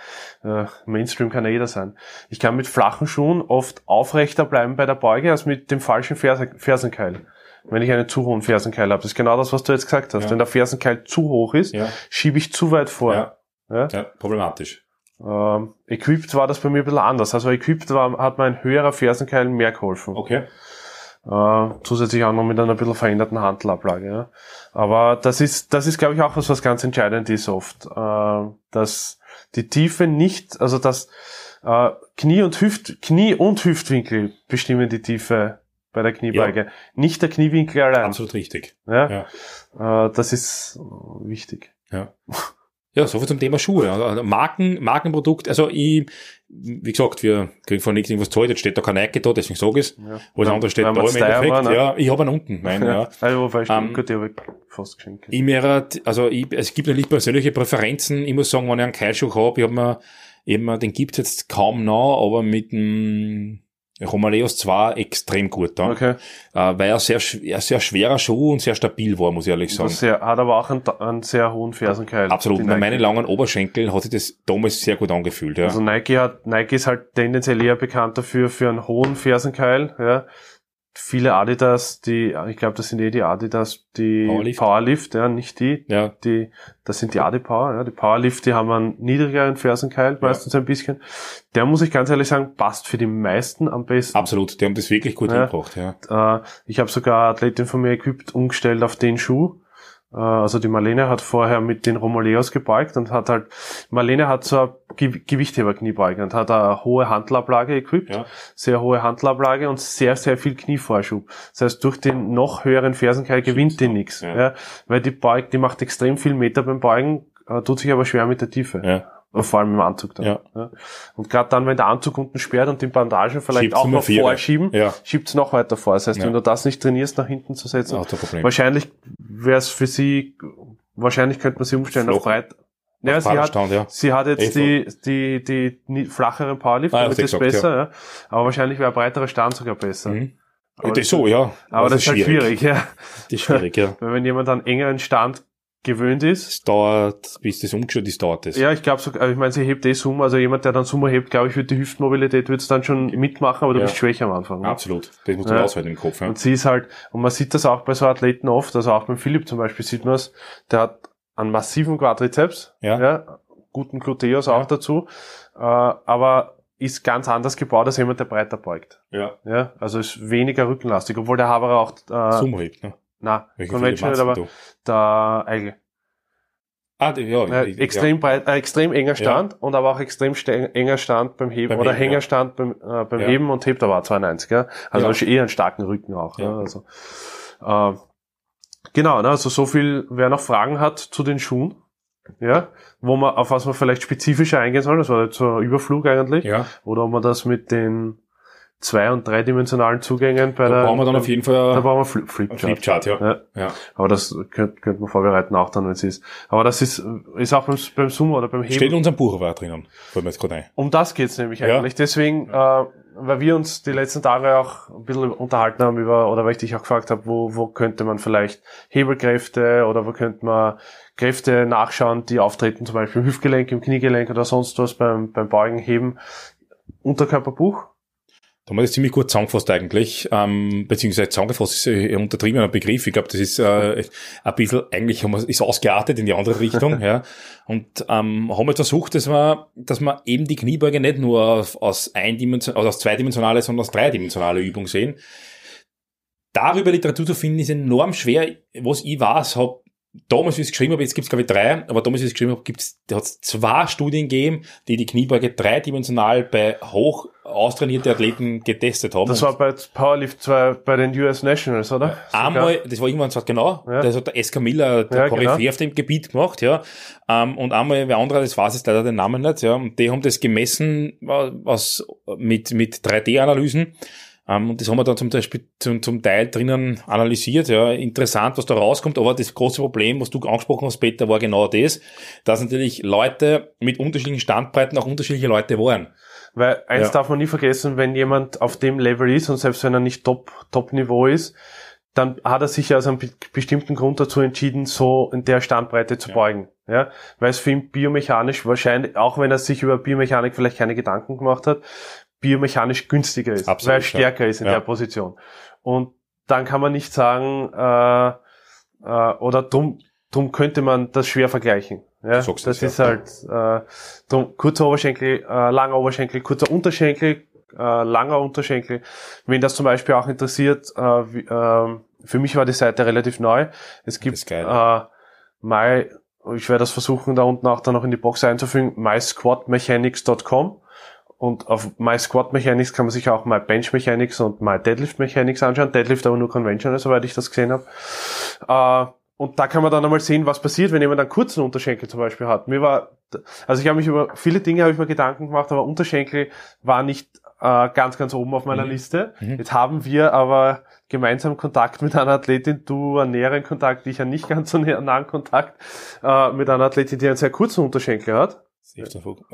S3: äh, Mainstream kann ja jeder sein. Ich kann mit flachen Schuhen oft aufrechter bleiben bei der Beuge als mit dem falschen Fersen, Fersenkeil. Wenn ich einen zu hohen Fersenkeil habe. Das ist genau das, was du jetzt gesagt hast.
S2: Ja.
S3: Wenn der Fersenkeil zu hoch ist,
S2: Ja.
S3: schiebe ich zu weit vor.
S2: Ja.
S3: Ja?
S2: Ja, problematisch.
S3: Ähm, equipped war das bei mir ein bisschen anders. Also equipped war, hat mir ein höherer Fersenkeil mehr geholfen.
S2: Okay.
S3: Äh, zusätzlich auch noch mit einer bisschen veränderten Handelablage. Ja. Aber das ist, das ist, glaube ich, auch was, was ganz entscheidend ist oft. Äh, dass die Tiefe nicht, also dass äh, Knie und Hüft, Knie und Hüftwinkel bestimmen die Tiefe bei der Kniebeuge. Nicht der Kniewinkel allein.
S2: Absolut richtig.
S3: Ja.
S2: Ja.
S3: Äh, das ist wichtig.
S2: Ja. Ja, so viel zum Thema Schuhe. Also Marken, Markenprodukt, also ich, wie gesagt, wir kriegen von nichts irgendwas zahlt, jetzt steht da kein Nike da, deswegen sage ich es. Ja. Das andere steht da im Endeffekt. War, ne? Ja, ich habe einen unten, mein, ja. [laughs]
S3: Also, du, um, gut, ich fast geschenkt.
S2: Ich mir, also ich, es gibt natürlich persönliche Präferenzen. Ich muss sagen, wenn ich einen Keilschuh habe, ich habe mir, eben, den gibt's jetzt kaum noch, aber mit dem Romaleos 2 extrem gut da. Okay. Äh, weil er sehr, er sehr schwerer Schuh und sehr stabil war, muss ich ehrlich sagen.
S3: Sehr, hat aber auch einen, einen sehr hohen Fersenkeil.
S2: Absolut. Bei meinen langen Oberschenkeln hat sich das damals sehr gut angefühlt, ja.
S3: Also Nike hat, Nike ist halt tendenziell eher bekannt dafür, für einen hohen Fersenkeil, ja viele Adidas, die, ich glaube, das sind eh die Adidas, die Powerlift, Powerlift ja, nicht die, ja. die, das sind die Adipower, ja, die Powerlift, die haben einen niedrigeren Fersenkeil, meistens ja. ein bisschen. Der muss ich ganz ehrlich sagen, passt für die meisten am besten.
S2: Absolut, die haben das wirklich gut ja. gebracht,
S3: ja. Äh, ich habe sogar Athletin von mir equipped umgestellt auf den Schuh, also die Marlene hat vorher mit den Romoleos gebeugt und hat halt, Marlene hat so eine Gewichtheber-Kniebeuge und hat eine hohe Handelablage equipped, ja. sehr hohe Handelablage und sehr, sehr viel Knievorschub. Das heißt, durch den noch höheren Fersenkeil gewinnt die nichts, ja. ja. weil die beugt, die macht extrem viel Meter beim Beugen, äh, tut sich aber schwer mit der Tiefe. Ja. Vor allem im Anzug dann. Ja. ja. Und gerade dann, wenn der Anzug unten sperrt und die Bandagen vielleicht Schiebt's auch noch vorschieben, ja. schiebt's noch weiter vor. Das heißt, ja. wenn du das nicht trainierst, nach hinten zu setzen, wahrscheinlich wäre es für sie, wahrscheinlich könnte man sie umstellen Floch. auf breit. Ja, sie hat, ja. sie hat jetzt die, die, die, die flacheren Powerlift, ah, damit ist gesagt, besser, ja. ja. Aber wahrscheinlich wäre ein breiterer Stand sogar besser.
S2: Mhm. Aber das ist so, ja.
S3: Aber das, das ist halt schwierig, ja.
S2: Das ist schwierig, ja. [laughs]
S3: Weil wenn jemand einen engeren Stand gewöhnt ist.
S2: Es dauert, bis das umgeschaut ist, dauert es.
S3: Ja, ich glaube, so, ich meine, sie hebt eh Summe, also jemand, der dann Summe hebt, glaube ich, wird die Hüftmobilität wird es dann schon mitmachen, aber du ja. bist schwächer am Anfang.
S2: Ne? Absolut. Das muss man ja. aushalten im Kopf. Ja.
S3: Und sie ist halt, und man sieht das auch bei so Athleten oft, also auch beim Philipp zum Beispiel sieht man es, der hat einen massiven Quadrizeps, ja. ja guten Gluteus auch dazu, äh, aber ist ganz anders gebaut als jemand, der breiter beugt.
S2: Ja.
S3: Ja, also ist weniger rückenlastig, obwohl der Haberer auch
S2: äh, Sumo hebt, ne?
S3: Na, Conventional, aber du? der Eigel. Ah, ja, äh, extrem ja. breit, äh, extrem enger Stand ja. und aber auch extrem enger Stand beim Heben beim oder Heben, Hängerstand ja. beim, äh, beim Heben und hebt aber 92, ja. Also ja. eher einen starken Rücken auch. Ja. Also, äh, genau, ne, also so viel, wer noch Fragen hat zu den Schuhen, ja, wo man, auf was man vielleicht spezifischer eingehen soll, das war jetzt so ein Überflug eigentlich, ja. oder ob man das mit den zwei- und dreidimensionalen Zugängen bei
S2: da
S3: der.
S2: Da brauchen wir dann auf jeden Fall
S3: da brauchen wir Flip, Flipchart.
S2: Flipchart, ja. ja. ja.
S3: Aber das könnte könnt man vorbereiten auch dann, wenn es ist. Aber das ist, ist auch beim, beim Sumo oder beim Heben.
S2: Steht in unserem Buch aber drinnen.
S3: Fällt mir jetzt gerade ein. Um das geht's nämlich eigentlich. Ja. Deswegen, äh, weil wir uns die letzten Tage auch ein bisschen unterhalten haben über, oder weil ich dich auch gefragt habe, wo, wo könnte man vielleicht Hebelkräfte oder wo könnte man Kräfte nachschauen, die auftreten, zum Beispiel im Hüftgelenk, im Kniegelenk oder sonst was beim, beim Beugen, Heben. Unterkörperbuch
S2: da haben wir das ziemlich gut zusammengefasst eigentlich, ähm, beziehungsweise zusammengefasst ist ein untertriebener Begriff. Ich glaube, das ist äh, ein bisschen, eigentlich haben wir, ist ausgeartet in die andere Richtung. [laughs] ja. Und ähm, haben wir versucht, dass wir, dass wir eben die Kniebeuge nicht nur aus, aus, eindimension, also aus zweidimensionale, sondern aus dreidimensionale Übung sehen. Darüber Literatur zu finden, ist enorm schwer. Was ich weiß, habe damals, wie ich es geschrieben habe, jetzt gibt es glaube ich drei, aber damals, wie ich es geschrieben habe, gibt's, da hat es zwei Studien gegeben, die die Kniebeuge dreidimensional bei hoch austrainierte Athleten getestet haben.
S3: Das war bei Powerlift 2 bei den US Nationals, oder?
S2: Einmal, das war irgendwann so, genau, ja. das hat der SK Miller, der ja, Koryphäe genau. auf dem Gebiet gemacht, ja. Ähm, und einmal, wer andere, das weiß ich leider den Namen nicht, ja. Und die haben das gemessen, was, mit, mit 3D-Analysen. Ähm, und das haben wir dann zum, Beispiel, zum, zum Teil drinnen analysiert. Ja, interessant, was da rauskommt. Aber das große Problem, was du angesprochen hast, Peter, war genau das, dass natürlich Leute mit unterschiedlichen Standbreiten auch unterschiedliche Leute waren.
S3: Weil eins ja. darf man nie vergessen, wenn jemand auf dem Level ist und selbst wenn er nicht Top, Top-Niveau ist, dann hat er sich aus einem bestimmten Grund dazu entschieden, so in der Standbreite zu ja. beugen. Ja, weil es für ihn biomechanisch wahrscheinlich, auch wenn er sich über Biomechanik vielleicht keine Gedanken gemacht hat, biomechanisch günstiger ist, Absolut, weil er stärker ja. ist in ja. der Position. Und dann kann man nicht sagen, äh, äh, oder drum, drum könnte man das schwer vergleichen. Ja, das, das ist ja. halt äh, drum, kurzer Oberschenkel, äh, langer Oberschenkel, kurzer Unterschenkel, äh, langer Unterschenkel. Wenn das zum Beispiel auch interessiert, äh, wie, äh, für mich war die Seite relativ neu. Es gibt äh, my, ich werde das versuchen, da unten auch dann noch in die Box einzufügen, mysquadmechanics.com und auf My Squat Mechanics kann man sich auch My Bench Mechanics und My Deadlift Mechanics anschauen. Deadlift aber nur Conventional, soweit ich das gesehen habe. Äh, und da kann man dann einmal sehen, was passiert, wenn jemand einen kurzen Unterschenkel zum Beispiel hat. Mir war, also ich habe mich über viele Dinge habe ich mir Gedanken gemacht, aber Unterschenkel war nicht äh, ganz, ganz oben auf meiner
S2: Mhm.
S3: Liste.
S2: Mhm.
S3: Jetzt haben wir aber gemeinsam Kontakt mit einer Athletin, du einen näheren Kontakt, ich einen nicht ganz so [laughs] nahen Kontakt, äh, mit einer Athletin, die einen sehr kurzen Unterschenkel hat.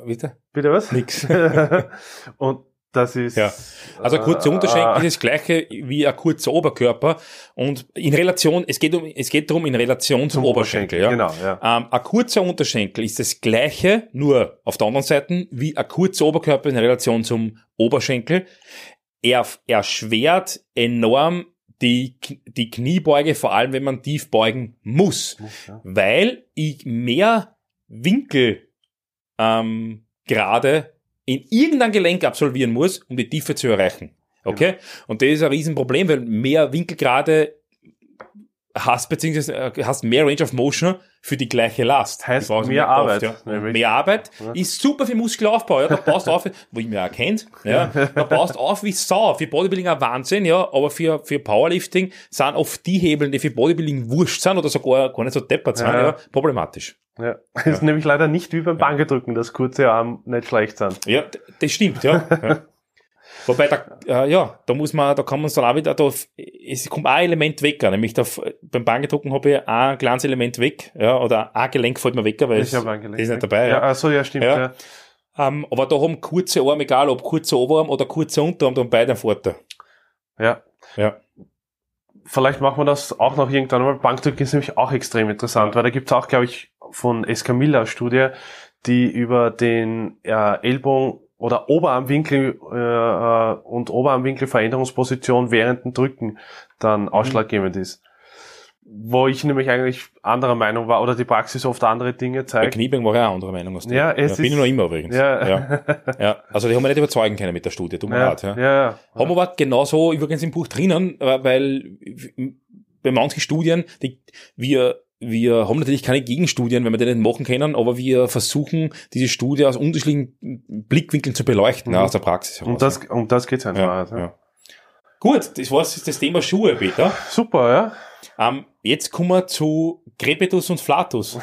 S2: Bitte?
S3: Bitte was?
S2: Nix. [laughs]
S3: und das ist.
S2: Ja. Also ein kurzer
S3: äh,
S2: Unterschenkel ist das gleiche wie ein kurzer Oberkörper und in Relation, es geht um, es geht darum in Relation zum, Oberschenkel, ja.
S3: Genau, ja.
S2: Ähm, ein kurzer Unterschenkel ist das gleiche, nur auf der anderen Seite, wie ein kurzer Oberkörper in Relation zum Oberschenkel. Er erschwert enorm die, die Kniebeuge, vor allem wenn man tief beugen muss,
S3: ja.
S2: weil ich mehr Winkel ähm, gerade in irgendein Gelenk absolvieren muss, um die Tiefe zu erreichen. Okay? Und das ist ein Riesenproblem, weil mehr Winkelgrade hast, beziehungsweise äh, hast mehr Range of Motion für die gleiche Last.
S3: Heißt mehr
S2: oft,
S3: Arbeit,
S2: ja.
S3: nämlich.
S2: Mehr Arbeit
S3: Ja.
S2: ist super für Muskelaufbau, ja. Da baust du auf, wo ich mir auch kennt, ja. Da baust auf wie Sau. Für Bodybuilding ein Wahnsinn, ja. Aber für, für Powerlifting sind oft die Hebel, die für Bodybuilding wurscht sind oder sogar gar nicht so deppert sind,
S3: Ja.
S2: ja, problematisch.
S3: Ja. Das ist nämlich leider nicht wie beim Bankedrücken, dass kurze Arme nicht schlecht sind.
S2: Ja, das stimmt, ja. Wobei, da, äh, ja, da muss man, da kann man es dann auch wieder, da, es kommt ein Element weg, nämlich da, beim Bankedrucken habe ich ein kleines Element weg, ja, oder ein Gelenk fällt mir weg, weil es,
S3: Ich hab
S2: das ist nicht dabei,
S3: Ja,
S2: ja.
S3: also ja, stimmt.
S2: Ja.
S3: Ja.
S2: Ähm, aber da haben kurze Arme, egal ob kurzer Oberarm oder kurzer Unterarm, da haben beide einen Vorteil.
S3: ja.
S2: Ja.
S3: Vielleicht machen wir das auch noch irgendwann mal. Bankdrücken ist nämlich auch extrem interessant, weil da gibt's auch, glaube ich, von Escamilla Studie, die über den äh, Ellbogen oder Oberarmwinkel äh, äh, und Oberarmwinkelveränderungsposition während dem Drücken dann ausschlaggebend ist. Wo ich nämlich eigentlich anderer Meinung war oder die Praxis oft andere Dinge
S2: Bei
S3: zeigt.
S2: Kniebeugen war ich auch anderer Meinung als du.
S3: Ja, es
S2: bin
S3: ist-
S2: ich noch immer übrigens.
S3: Ja.
S2: ja. ja. Also die haben wir nicht überzeugen können mit der Studie, tut mir
S3: Ja,
S2: leid,
S3: ja,
S2: ja.
S3: ja.
S2: Haben wir aber genauso übrigens im Buch drinnen, weil bei manchen Studien, die, wir, wir haben natürlich keine Gegenstudien, wenn wir die nicht machen können, aber wir versuchen, diese Studie aus unterschiedlichen Blickwinkeln zu beleuchten,
S3: Mhm.
S2: aus der Praxis
S3: Um
S2: heraus.
S3: das, um das geht's einfach.
S2: ja,
S3: also.
S2: ja. Gut, das war das Thema Schuhe, Peter.
S3: Super, ja.
S2: Ähm, jetzt kommen wir zu Crepitus und Flatus.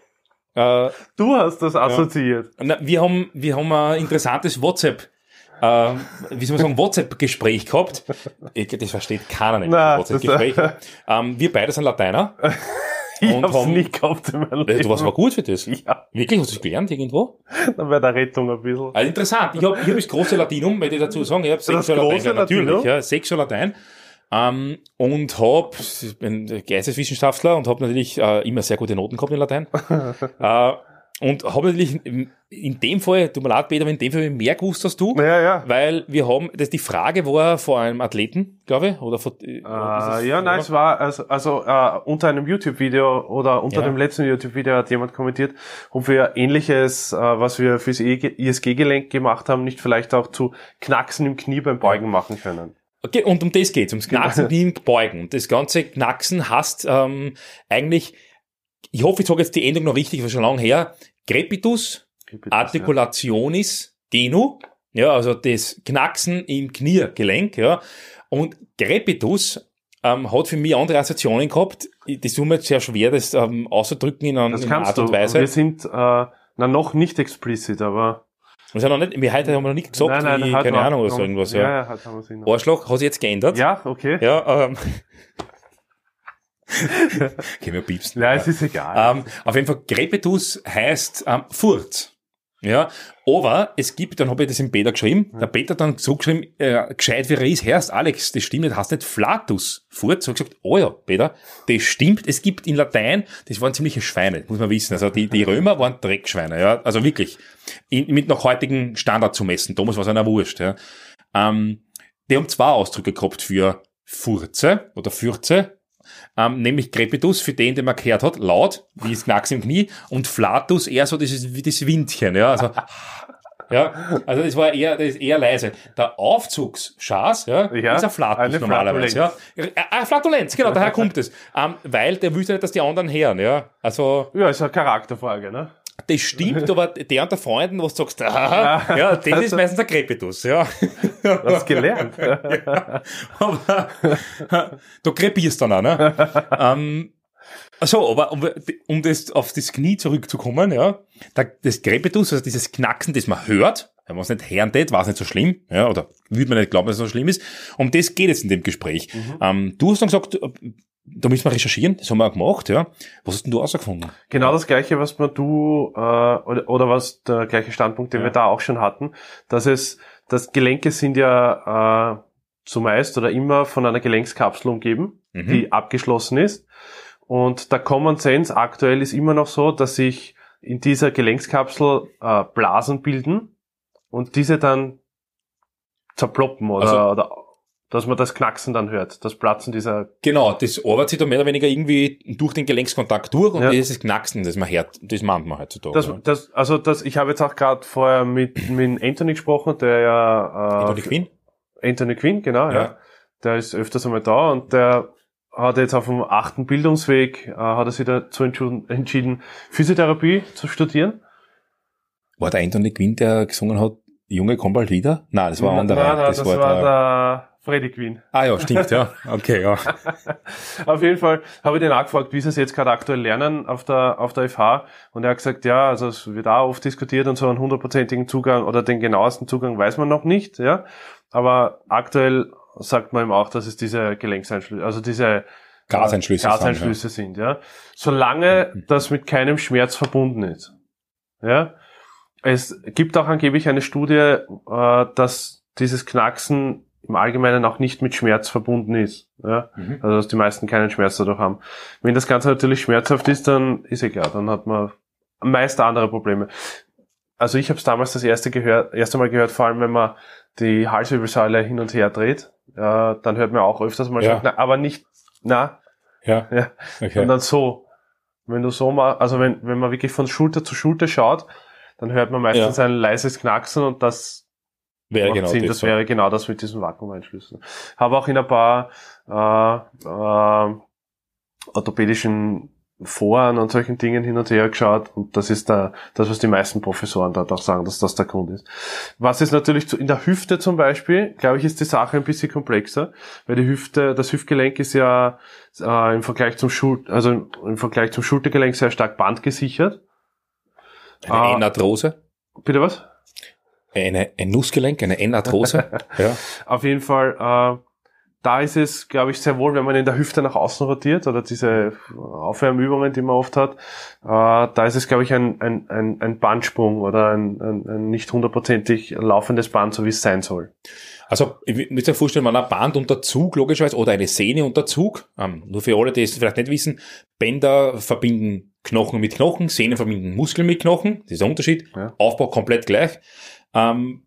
S2: [laughs] äh,
S3: Du hast das assoziiert.
S2: na, wir haben, wir haben ein interessantes WhatsApp, äh, wie soll man sagen, WhatsApp-Gespräch gehabt. [laughs] Ich, das versteht keiner nicht. WhatsApp-Gespräch. Ähm, wir beide sind Lateiner. [laughs]
S3: Ich
S2: Und
S3: hab's
S2: haben-
S3: nicht meinem
S2: Äh,
S3: Leben.
S2: Du warst mal gut für das.
S3: Ja,
S2: Wirklich, hast du gelernt irgendwo?
S3: dann wäre der Rettung ein bisschen.
S2: Also interessant. Ich habe ich hab das große Latinum, weil ich dazu sagen, ich habe Sexual Latein, ja, natürlich,
S3: Latinum?
S2: ja, Sexual Latein. Ähm, und hab, ich bin Geisteswissenschaftler und habe natürlich äh, immer sehr gute Noten gehabt in Latein. [laughs] äh, und habe natürlich in, dem Fall, tut mir leid, Peter, aber in dem Fall mehr gewusst als du.
S3: Ja, ja.
S2: Weil wir haben, das die Frage war vor einem Athleten, glaube ich, oder vor, äh,
S3: Äh, ja, nein, es
S2: war.
S3: also, also äh, unter einem YouTube-Video oder unter
S2: Ja.
S3: dem letzten YouTube-Video hat jemand kommentiert, ob wir ähnliches, äh, was wir fürs ISG-Gelenk gemacht haben, nicht vielleicht auch zu Knacksen im Knie beim Beugen machen können.
S2: Okay, und um das geht's, ums Knacksen, Knie und Beugen. Und das ganze Knacksen hast ähm, eigentlich, ich hoffe, ich sage jetzt die Endung noch richtig, war schon lange her, Crepitus Articulationis genu, ja, also das Knacksen im Kniegelenk, ja. Und Crepitus ähm, hat für mich andere Assoziationen gehabt. Das tut mir jetzt sehr schwer, das ähm, auszudrücken in, einer-
S3: Das
S2: in einer
S3: kannst
S2: Art und Weise.
S3: Wir sind äh, na noch nicht explicit, aber
S2: Wir sind noch nicht, wir heute haben wir noch nicht gesagt, wie,
S3: hat
S2: keine
S3: man-
S2: Ahnung, oder so irgendwas, ja.
S3: Ja, ja, hat haben wir sie noch.
S2: Arschloch hat sich jetzt geändert.
S3: Ja, okay.
S2: Ja, ähm. [laughs] Können wir piepsen.
S3: Ja, es ist egal.
S2: Ähm, auf jeden Fall, Crepitus heißt ähm, Furz. Ja, aber es gibt, dann habe ich das im Peter geschrieben, der Peter dann zurückgeschrieben, äh, gescheit wie er ist, Herrst, Alex, das stimmt nicht, heißt nicht Flatus, Furz. So gesagt, oh ja, Peter, das stimmt, es gibt in Latein, das waren ziemliche Schweine, muss man wissen. Also die, die Römer waren Dreckschweine, ja, also wirklich, in, mit nach heutigen Standard zu messen, damals war es einer wurscht, ja. Ähm, die haben zwei Ausdrücke gehabt für Furze oder Fürze, ähm, nämlich Crepitus, für den, den man gehört hat, laut, wie es Knacks im Knie, und Flatus eher so dieses, wie das Windchen, ja, also, [laughs] ja, also das war eher, das ist eher leise. Der Aufzugsschaß, ja,
S3: Ja,
S2: ist ein Flatus normalerweise, ja. Äh, äh, Flatulenz, genau, daher kommt es. Ähm, weil der wüsste nicht, dass die anderen hören, ja. Also,
S3: ja, ist eine Charakterfrage, ne?
S2: Das stimmt, [laughs] aber der unter Freunden, was du sagst, aha, ja, das ist meistens ein Crepitus, ja.
S3: Du [laughs] hast gelernt. [laughs]
S2: Aber du krepierst dann auch, ne? ähm, Also, aber um, um das auf das Knie zurückzukommen, ja, da, das Grepetus, also dieses Knacksen, das man hört, wenn man es nicht hören tät, war es nicht so schlimm, ja, oder würde man nicht glauben, dass es so schlimm ist. Um das geht es in dem Gespräch. Mhm. Ähm, du hast dann gesagt, da müssen wir recherchieren, das haben wir auch gemacht, ja. Was hast denn du rausgefunden?
S3: Genau das gleiche, was man du, äh, oder, oder was der gleiche Standpunkt, den ja. wir da auch schon hatten, dass es, dass Gelenke sind ja äh, zumeist oder immer von einer Gelenkskapsel umgeben, mhm. die abgeschlossen ist. Und der Common Sense aktuell ist immer noch so, dass sich in dieser Gelenkskapsel äh, Blasen bilden und diese dann zerploppen oder, also, oder dass man das Knacksen dann hört, das Platzen dieser...
S2: Genau, das arbeitet sich da mehr oder weniger irgendwie durch den Gelenkskontakt durch und ja. dieses Knacksen, das man hört, das meint man heutzutage.
S3: Das, das, also das, ich habe jetzt auch gerade vorher mit, mit Anthony gesprochen, der ja...
S2: Äh, Anthony Quinn?
S3: Anthony Quinn, genau, ja. ja. Der ist öfters einmal da und der hat jetzt auf dem achten Bildungsweg, äh, hat er sich dazu entschieden, Physiotherapie zu studieren.
S2: War der Anthony Quinn, der gesungen hat, Junge, komm bald wieder? Nein, das war ein anderer.
S3: Nein, nein, das, das war, war der, der Freddy Quinn.
S2: Ah ja, stimmt, ja. Okay, ja. [laughs]
S3: auf jeden Fall habe ich den auch gefragt, wie sie es jetzt gerade aktuell lernen auf der, auf der FH. Und er hat gesagt, ja, also es wird auch oft diskutiert und so einen hundertprozentigen Zugang oder den genauesten Zugang weiß man noch nicht, ja. Aber aktuell sagt man ihm auch, dass es diese Gelenkseinschlüsse, also diese
S2: Gaseinschlüsse,
S3: Gaseinschlüsse sind, ja. Solange mhm. das mit keinem Schmerz verbunden ist. Ja. Es gibt auch angeblich eine Studie, äh, dass dieses Knacksen im Allgemeinen auch nicht mit Schmerz verbunden ist. Ja? Mhm. Also dass die meisten keinen Schmerz dadurch haben. Wenn das Ganze natürlich schmerzhaft ist, dann ist egal, dann hat man meist andere Probleme. Also ich habe es damals das erste gehört, erste Mal gehört, vor allem wenn man die Halswirbelsäule hin und her dreht, ja, dann hört man auch öfters mal, ja. Schmerz, aber nicht, na,
S2: ja, [laughs]
S3: ja okay. und dann so. Wenn du so mal, also wenn, wenn man wirklich von Schulter zu Schulter schaut, dann hört man meistens ja. ein leises Knacksen und das Wäre genau Sinn, das, das wäre genau das mit diesen Vakuumeinschlüssen. Habe auch in ein paar äh, äh, orthopädischen Foren und solchen Dingen hin und her geschaut und das ist da, das, was die meisten Professoren dort auch sagen, dass das der Grund ist. Was ist natürlich zu, in der Hüfte zum Beispiel, glaube ich, ist die Sache ein bisschen komplexer, weil die Hüfte, das Hüftgelenk ist ja äh, im Vergleich zum Schul also im Vergleich zum Schultergelenk sehr stark bandgesichert.
S2: Eine äh, Enarthrose?
S3: Bitte was?
S2: Eine, ein Nussgelenk, eine Enarthrose. [laughs]
S3: ja. Auf jeden Fall, äh, da ist es, glaube ich, sehr wohl, wenn man in der Hüfte nach außen rotiert oder diese Aufwärmübungen, die man oft hat, äh, da ist es, glaube ich, ein, ein, ein, ein Bandsprung oder ein, ein, ein nicht hundertprozentig laufendes Band, so wie es sein soll.
S2: Also, ich muss mir vorstellen, wenn ein Band unter Zug, logischerweise, oder eine Sehne unter Zug, ähm, nur für alle, die es vielleicht nicht wissen, Bänder verbinden Knochen mit Knochen, Sehnen verbinden Muskeln mit Knochen, das ist der Unterschied, ja. Aufbau komplett gleich ähm,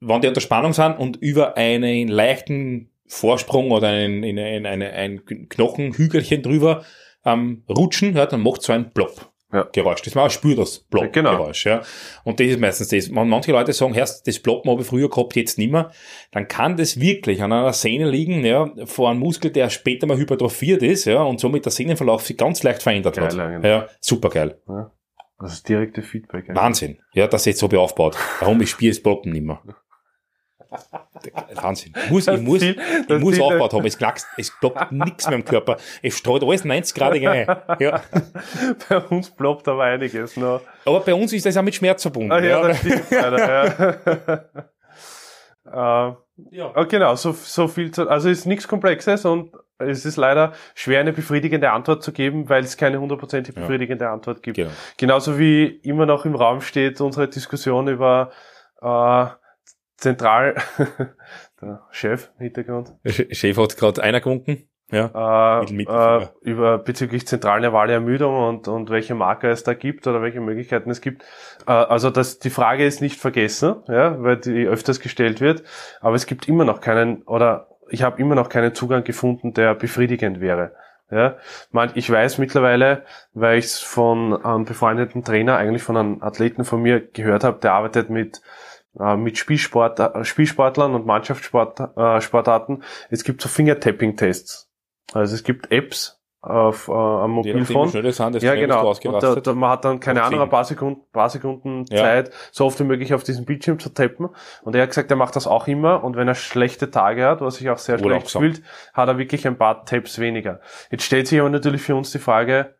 S2: wenn die unter Spannung sind und über einen leichten Vorsprung oder ein, ein, ein, ein, ein Knochenhügelchen drüber ähm, rutschen, ja, dann macht so ein Plop. Ja. Geräusch. Das man auch spürt das Plop-Geräusch. Genau. Ja. Und das ist meistens das. Wenn manche Leute sagen, Herr, das Ploppen habe ich früher gehabt, jetzt nicht mehr, dann kann das wirklich an einer Sehne liegen, ja, vor einem Muskel, der später mal hypertrophiert ist, ja, und somit der Sehnenverlauf sich ganz leicht verändert geil, hat. Genau. Ja, super geil. Ja.
S3: Das ist direkte Feedback.
S2: Eigentlich. Wahnsinn. Ja, dass jetzt so be aufbaut. Warum ich spiele das Ploppen nicht mehr. Wahnsinn. Ich muss, ich muss, ich muss aufgebaut haben. Es knackst, es ploppt nichts mehr im Körper. Es streut alles 90 Grad ein. Ja. [laughs]
S3: Bei uns ploppt aber einiges noch.
S2: Aber bei uns ist das auch mit Schmerz verbunden. Ah, ja, ja. das stimmt
S3: leider, ja. äh, [laughs] [laughs] ja. Oh, genau, so, so viel zu, also ist nichts Komplexes und es ist leider schwer, eine befriedigende Antwort zu geben, weil es keine hundertprozentig befriedigende ja. Antwort gibt. Genau. Genauso wie immer noch im Raum steht unsere Diskussion über äh, zentral [laughs] der Chef im Hintergrund.
S2: Chef hat gerade einer gewunken.
S3: Ja, äh, äh, über bezüglich zentralnervale Ermüdung und, und welche Marker es da gibt oder welche Möglichkeiten es gibt. Äh, also das, die Frage ist nicht vergessen, ja, weil die öfters gestellt wird, aber es gibt immer noch keinen oder ich habe immer noch keinen Zugang gefunden, der befriedigend wäre. Ja, ich weiß mittlerweile, weil ich es von einem befreundeten Trainer, eigentlich von einem Athleten von mir gehört habe, der arbeitet mit äh, mit Spielsport, äh, Spielsportlern und Mannschaftssportarten. Äh, es gibt so Fingertapping-Tests. Also es gibt Apps, auf äh, am Mobilfon. Ja, genau. Da, da, man hat dann, keine Ahnung, ein paar Sekunden, paar Sekunden
S2: Ja.
S3: Zeit, so oft wie möglich auf diesen Bildschirm zu tappen. Und er hat gesagt, er macht das auch immer. Und wenn er schlechte Tage hat, was sich auch sehr schlecht
S2: Urlaubsam.
S3: fühlt, hat er wirklich ein paar Taps weniger. Jetzt stellt sich aber natürlich für uns die Frage,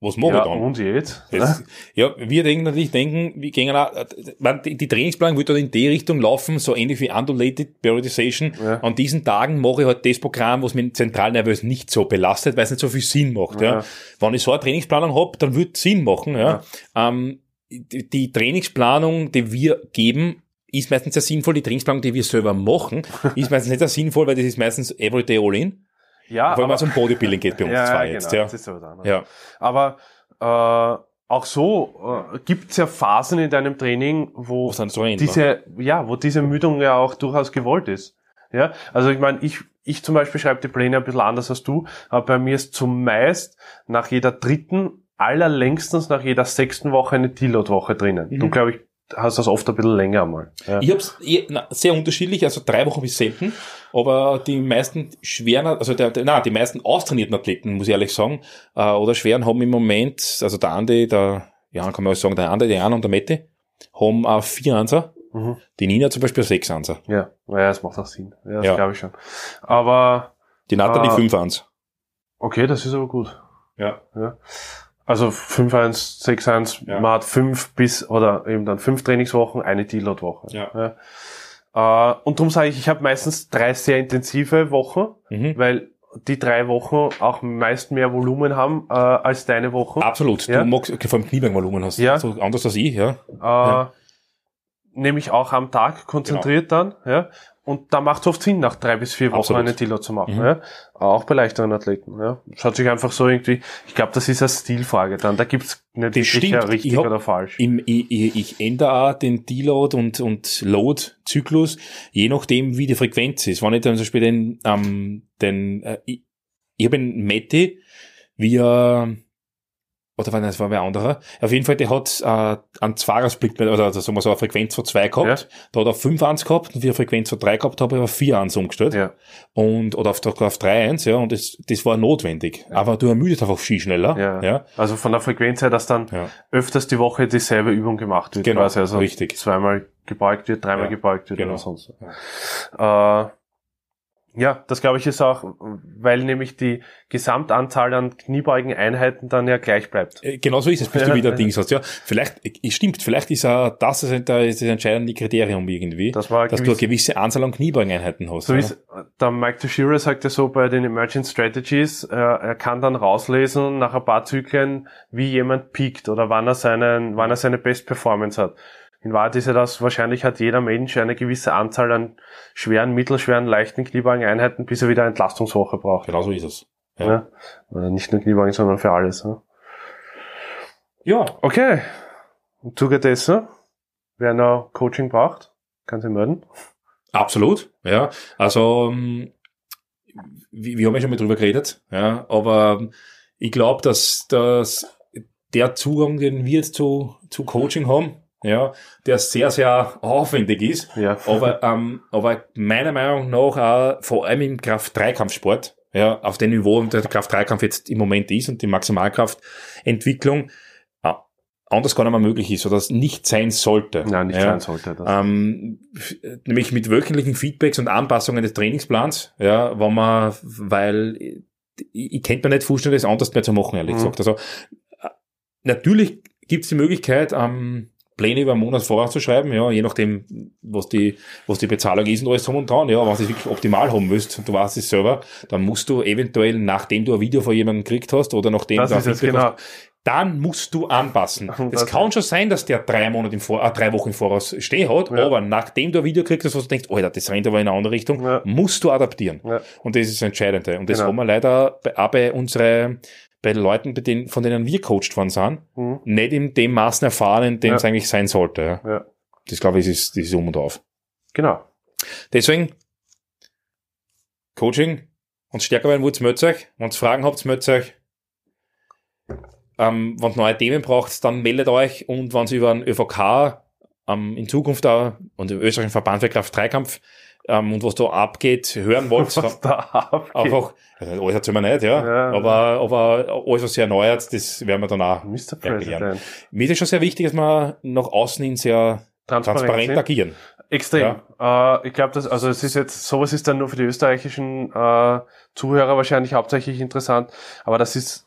S2: Was mache
S3: ja,
S2: ich dann?
S3: und jetzt?
S2: Das, ja, wir denken natürlich, denken, wir gehen auch, äh, die, die Trainingsplanung wird dann in die Richtung laufen, so ähnlich wie Undulated Periodization.
S3: Ja.
S2: An diesen Tagen mache ich halt das Programm, was mich zentralnervös nicht so belastet, weil es nicht so viel Sinn macht. Ja.
S3: Ja.
S2: Wenn ich so eine Trainingsplanung hab, dann wird es Sinn machen. Ja. Ähm, die, die Trainingsplanung, die wir geben, ist meistens sehr sinnvoll. Die Trainingsplanung, die wir selber machen, [laughs] ist meistens nicht sehr sinnvoll, weil das ist meistens Everyday All-In.
S3: Ja,
S2: Vor allem,
S3: aber,
S2: wenn es um Bodybuilding geht bei uns [laughs]
S3: ja,
S2: zwei
S3: ja,
S2: jetzt.
S3: genau,
S2: Ja.
S3: das ist aber dann.
S2: Ja.
S3: Aber äh, auch so äh, gibt es ja Phasen in deinem Training, wo
S2: Was ähnlich.
S3: diese, ja, wo diese Müdung ja auch durchaus gewollt ist. Ja, also ich meine, ich, ich zum Beispiel schreibe die Pläne ein bisschen anders als du, aber bei mir ist zumeist nach jeder dritten, allerlängstens nach jeder sechsten Woche eine Deload-Woche drinnen.
S2: Mhm.
S3: Du, glaube ich, hast das oft ein bisschen länger einmal. Ja.
S2: Ich hab's eh- na, sehr unterschiedlich, also drei Wochen bis selten, aber die meisten schweren, also der, der, na, die meisten austrainierten Athleten, muss ich ehrlich sagen, äh, oder schweren haben im Moment, also der Andi, der, ja, kann man auch sagen, der Andi, der Jan und der Mette, haben äh, vier Anser,
S3: Mhm.
S2: die Nina zum Beispiel sechs Anser,
S3: Ja, ja, das macht auch Sinn. Ja, das
S2: Ja.
S3: glaube ich schon. Aber
S2: die Natalie
S3: Ah.
S2: fünf Ans.
S3: okay, das ist aber gut.
S2: Ja.
S3: Ja. Also 5-1, 6-1,
S2: Ja.
S3: man hat fünf bis, oder eben dann fünf Trainingswochen, eine Deload-Woche.
S2: Ja.
S3: Ja. Äh, und darum sage ich, ich habe meistens drei sehr intensive Wochen,
S2: Mhm.
S3: weil die drei Wochen auch meist mehr Volumen haben äh, als deine Wochen.
S2: Absolut.
S3: Ja.
S2: Du magst, okay, vor allem Kniebein-Volumen hast.
S3: Ja.
S2: So anders als ich, ja.
S3: Äh, Nämlich auch am Tag konzentriert dann. Ja. Und da macht es oft Sinn, nach drei bis vier Wochen
S2: Absolut.
S3: eine Deload zu machen.
S2: Mhm.
S3: Ja. Auch bei leichteren Athleten. Ja. Schaut sich einfach so irgendwie, ich glaube, das ist eine Stilfrage dann. Da gibt's nicht wirklich
S2: stimmt. Ich
S3: richtig
S2: hab-
S3: oder falsch.
S2: Im, ich, ich, ich ändere auch den Deload und, und Load-Zyklus, je nachdem, wie die Frequenz ist. Wenn ich dann zum Beispiel den, ähm, den, äh, ich, ich habe einen Matti, wie er, oder war das war wer anderer. Auf jeden Fall, der hat äh, einen Zweier-Split, oder also sagen wir so eine Frequenz von zwei gehabt. Da hat er fünf Ans gehabt und wie eine Frequenz von drei gehabt, habe ich auf vier Ans umgestellt.
S3: Ja.
S2: Und, oder auf, auf drei Ans, ja, und das, das war notwendig. Aber du ermüdest einfach viel schneller.
S3: Ja.
S2: ja.
S3: Also von der Frequenz her, dass dann
S2: Ja.
S3: öfters die Woche dieselbe Übung gemacht wird.
S2: Genau,
S3: quasi. also
S2: richtig.
S3: Zweimal gebeugt wird, dreimal
S2: Ja,
S3: gebeugt wird
S2: genau.
S3: oder sonst. Äh, ja, das glaube ich ist auch, weil nämlich die Gesamtanzahl an Kniebeugen-Einheiten dann ja gleich bleibt.
S2: Äh, Genau so ist es, bis
S3: Ja,
S2: du [laughs] wieder
S3: ja.
S2: Dings hast. Ja, vielleicht, äh, stimmt, vielleicht ist auch das ist da ist das entscheidende Kriterium irgendwie,
S3: Das war
S2: dass du eine gewisse Anzahl an Kniebeugeneinheiten hast.
S3: So
S2: ja.
S3: ist, der Mike Teixeira sagt ja so bei den Emerging Strategies, äh, er kann dann rauslesen nach ein paar Zyklen, wie jemand piekt oder wann er seinen, wann er seine Best Performance hat. In Wahrheit ist ja das, wahrscheinlich hat jeder Mensch eine gewisse Anzahl an schweren, mittelschweren, leichten Kniebeugen-Einheiten, bis er wieder Entlastungswoche braucht.
S2: Genau so ist es. Ja.
S3: Ja. Nicht nur Kniebeugen, sondern für alles. Ja.
S2: ja.
S3: Okay. Im Zuge dessen, wer noch Coaching braucht, kann sich melden.
S2: Absolut, ja. Also, ähm, wir, wir haben ja schon mal drüber geredet, ja, aber ähm, ich glaube, dass, dass der Zugang, den wir jetzt zu, zu Coaching haben, ja, der sehr, sehr aufwendig ist,
S3: Ja.
S2: aber, ähm, aber meiner Meinung nach auch vor allem im Kraft-3-Kampfsport, ja, auf dem Niveau, der Kraft-3-Kampf jetzt im Moment ist und die Maximalkraftentwicklung äh, anders gar nicht mehr möglich ist oder es nicht sein sollte.
S3: Ja, nicht
S2: ja.
S3: sein sollte. Das.
S2: Ähm, nämlich mit wöchentlichen Feedbacks und Anpassungen des Trainingsplans, ja, wo man, weil ich, ich könnte mir nicht vorstellen, das anders mehr zu machen, ehrlich
S3: Mhm.
S2: gesagt. Also äh, natürlich gibt es die Möglichkeit, ähm, Pläne über einen Monat vorauszuschreiben, ja, je nachdem, was die, was die Bezahlung ist und alles drum und dran, ja, wenn du es wirklich optimal haben willst und du weißt es selber, dann musst du eventuell, nachdem du ein Video von jemandem gekriegt hast oder nachdem
S3: Das
S2: du ein
S3: ist es, genau.
S2: hast, dann musst du anpassen. Es kann schon sein, dass der drei Monate im Vor äh, drei Wochen im Voraus stehen hat,
S3: Ja.
S2: aber nachdem du ein Video kriegst, wo du denkst, Alter, das rennt aber in eine andere Richtung,
S3: Ja.
S2: musst du adaptieren.
S3: Ja.
S2: Und das ist das Entscheidende. Und das
S3: Genau.
S2: haben wir leider bei, auch bei unsere, bei den Leuten, bei denen, von denen wir coacht worden sind,
S3: Mhm.
S2: nicht in dem Maßen erfahren, in dem
S3: Ja.
S2: es eigentlich sein sollte. Ja. Das glaube ich, ist, das ist um und auf.
S3: Genau.
S2: Deswegen, Coaching und stärker werden wollt, meldet euch. Wenn ihr Fragen habt, meldet euch. Ähm, wenn ihr neue Themen braucht, dann meldet euch. Und wenn ihr über einen ÖVK ähm, in Zukunft auch und den österreichischen Verband für Kraft-3-Kampf ähm, und was da abgeht, hören [laughs] wollt,
S3: Was da abgeht.
S2: einfach, also alles erzählen wir nicht, ja,
S3: Ja.
S2: aber, aber alles, was sich erneuert, das werden wir dann auch
S3: Mr.
S2: erklären.
S3: President.
S2: Mir ist es schon sehr wichtig, dass wir nach außen hin sehr
S3: Transparent,
S2: transparent agieren.
S3: Extrem. Äh, ich glaube, dass also es ist jetzt sowas ist dann nur für die österreichischen äh, Zuhörer wahrscheinlich hauptsächlich interessant, aber das ist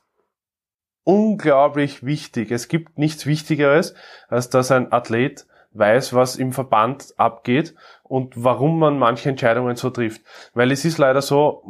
S3: unglaublich wichtig. Es gibt nichts Wichtigeres, als dass ein Athlet weiß, was im Verband abgeht und warum man manche Entscheidungen so trifft. Weil es ist leider so,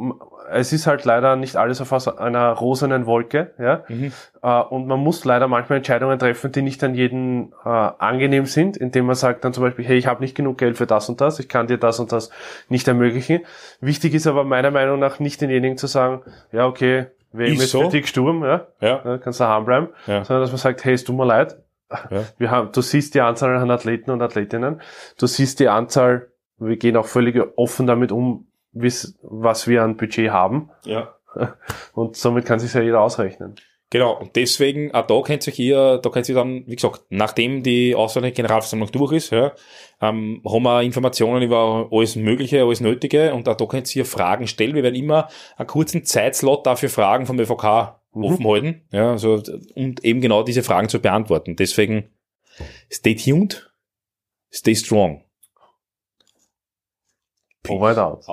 S3: es ist halt leider nicht alles auf einer rosenen Wolke, ja.
S2: Mhm.
S3: Äh, und man muss leider manchmal Entscheidungen treffen, die nicht an jeden äh, angenehm sind, indem man sagt dann zum Beispiel, hey, ich habe nicht genug Geld für das und das, ich kann dir das und das nicht ermöglichen. Wichtig ist aber meiner Meinung nach nicht denjenigen zu sagen, ja, okay,
S2: Ist
S3: ist
S2: so.
S3: Sturm, ja,
S2: Ja,
S3: ja, kannst daheim bleiben,
S2: Ja.
S3: sondern dass man sagt, hey, es tut mir leid,
S2: Ja.
S3: wir haben, du siehst die Anzahl an Athleten und Athletinnen, du siehst die Anzahl, wir gehen auch völlig offen damit um, was wir an Budget haben
S2: ja. [laughs]
S3: und somit kann sich ja jeder ausrechnen.
S2: Genau, und deswegen, auch da könnt ihr hier, da könnt ihr dann, wie gesagt, nachdem die ausländische Generalversammlung durch ist, ja, ähm, haben wir Informationen über alles Mögliche, alles Nötige und auch da könnt ihr Fragen stellen. Wir werden immer einen kurzen Zeitslot dafür Fragen vom ÖVK
S3: Mhm.
S2: offen halten, ja, also, und eben genau diese Fragen zu beantworten. Deswegen, stay tuned, stay strong. Peace、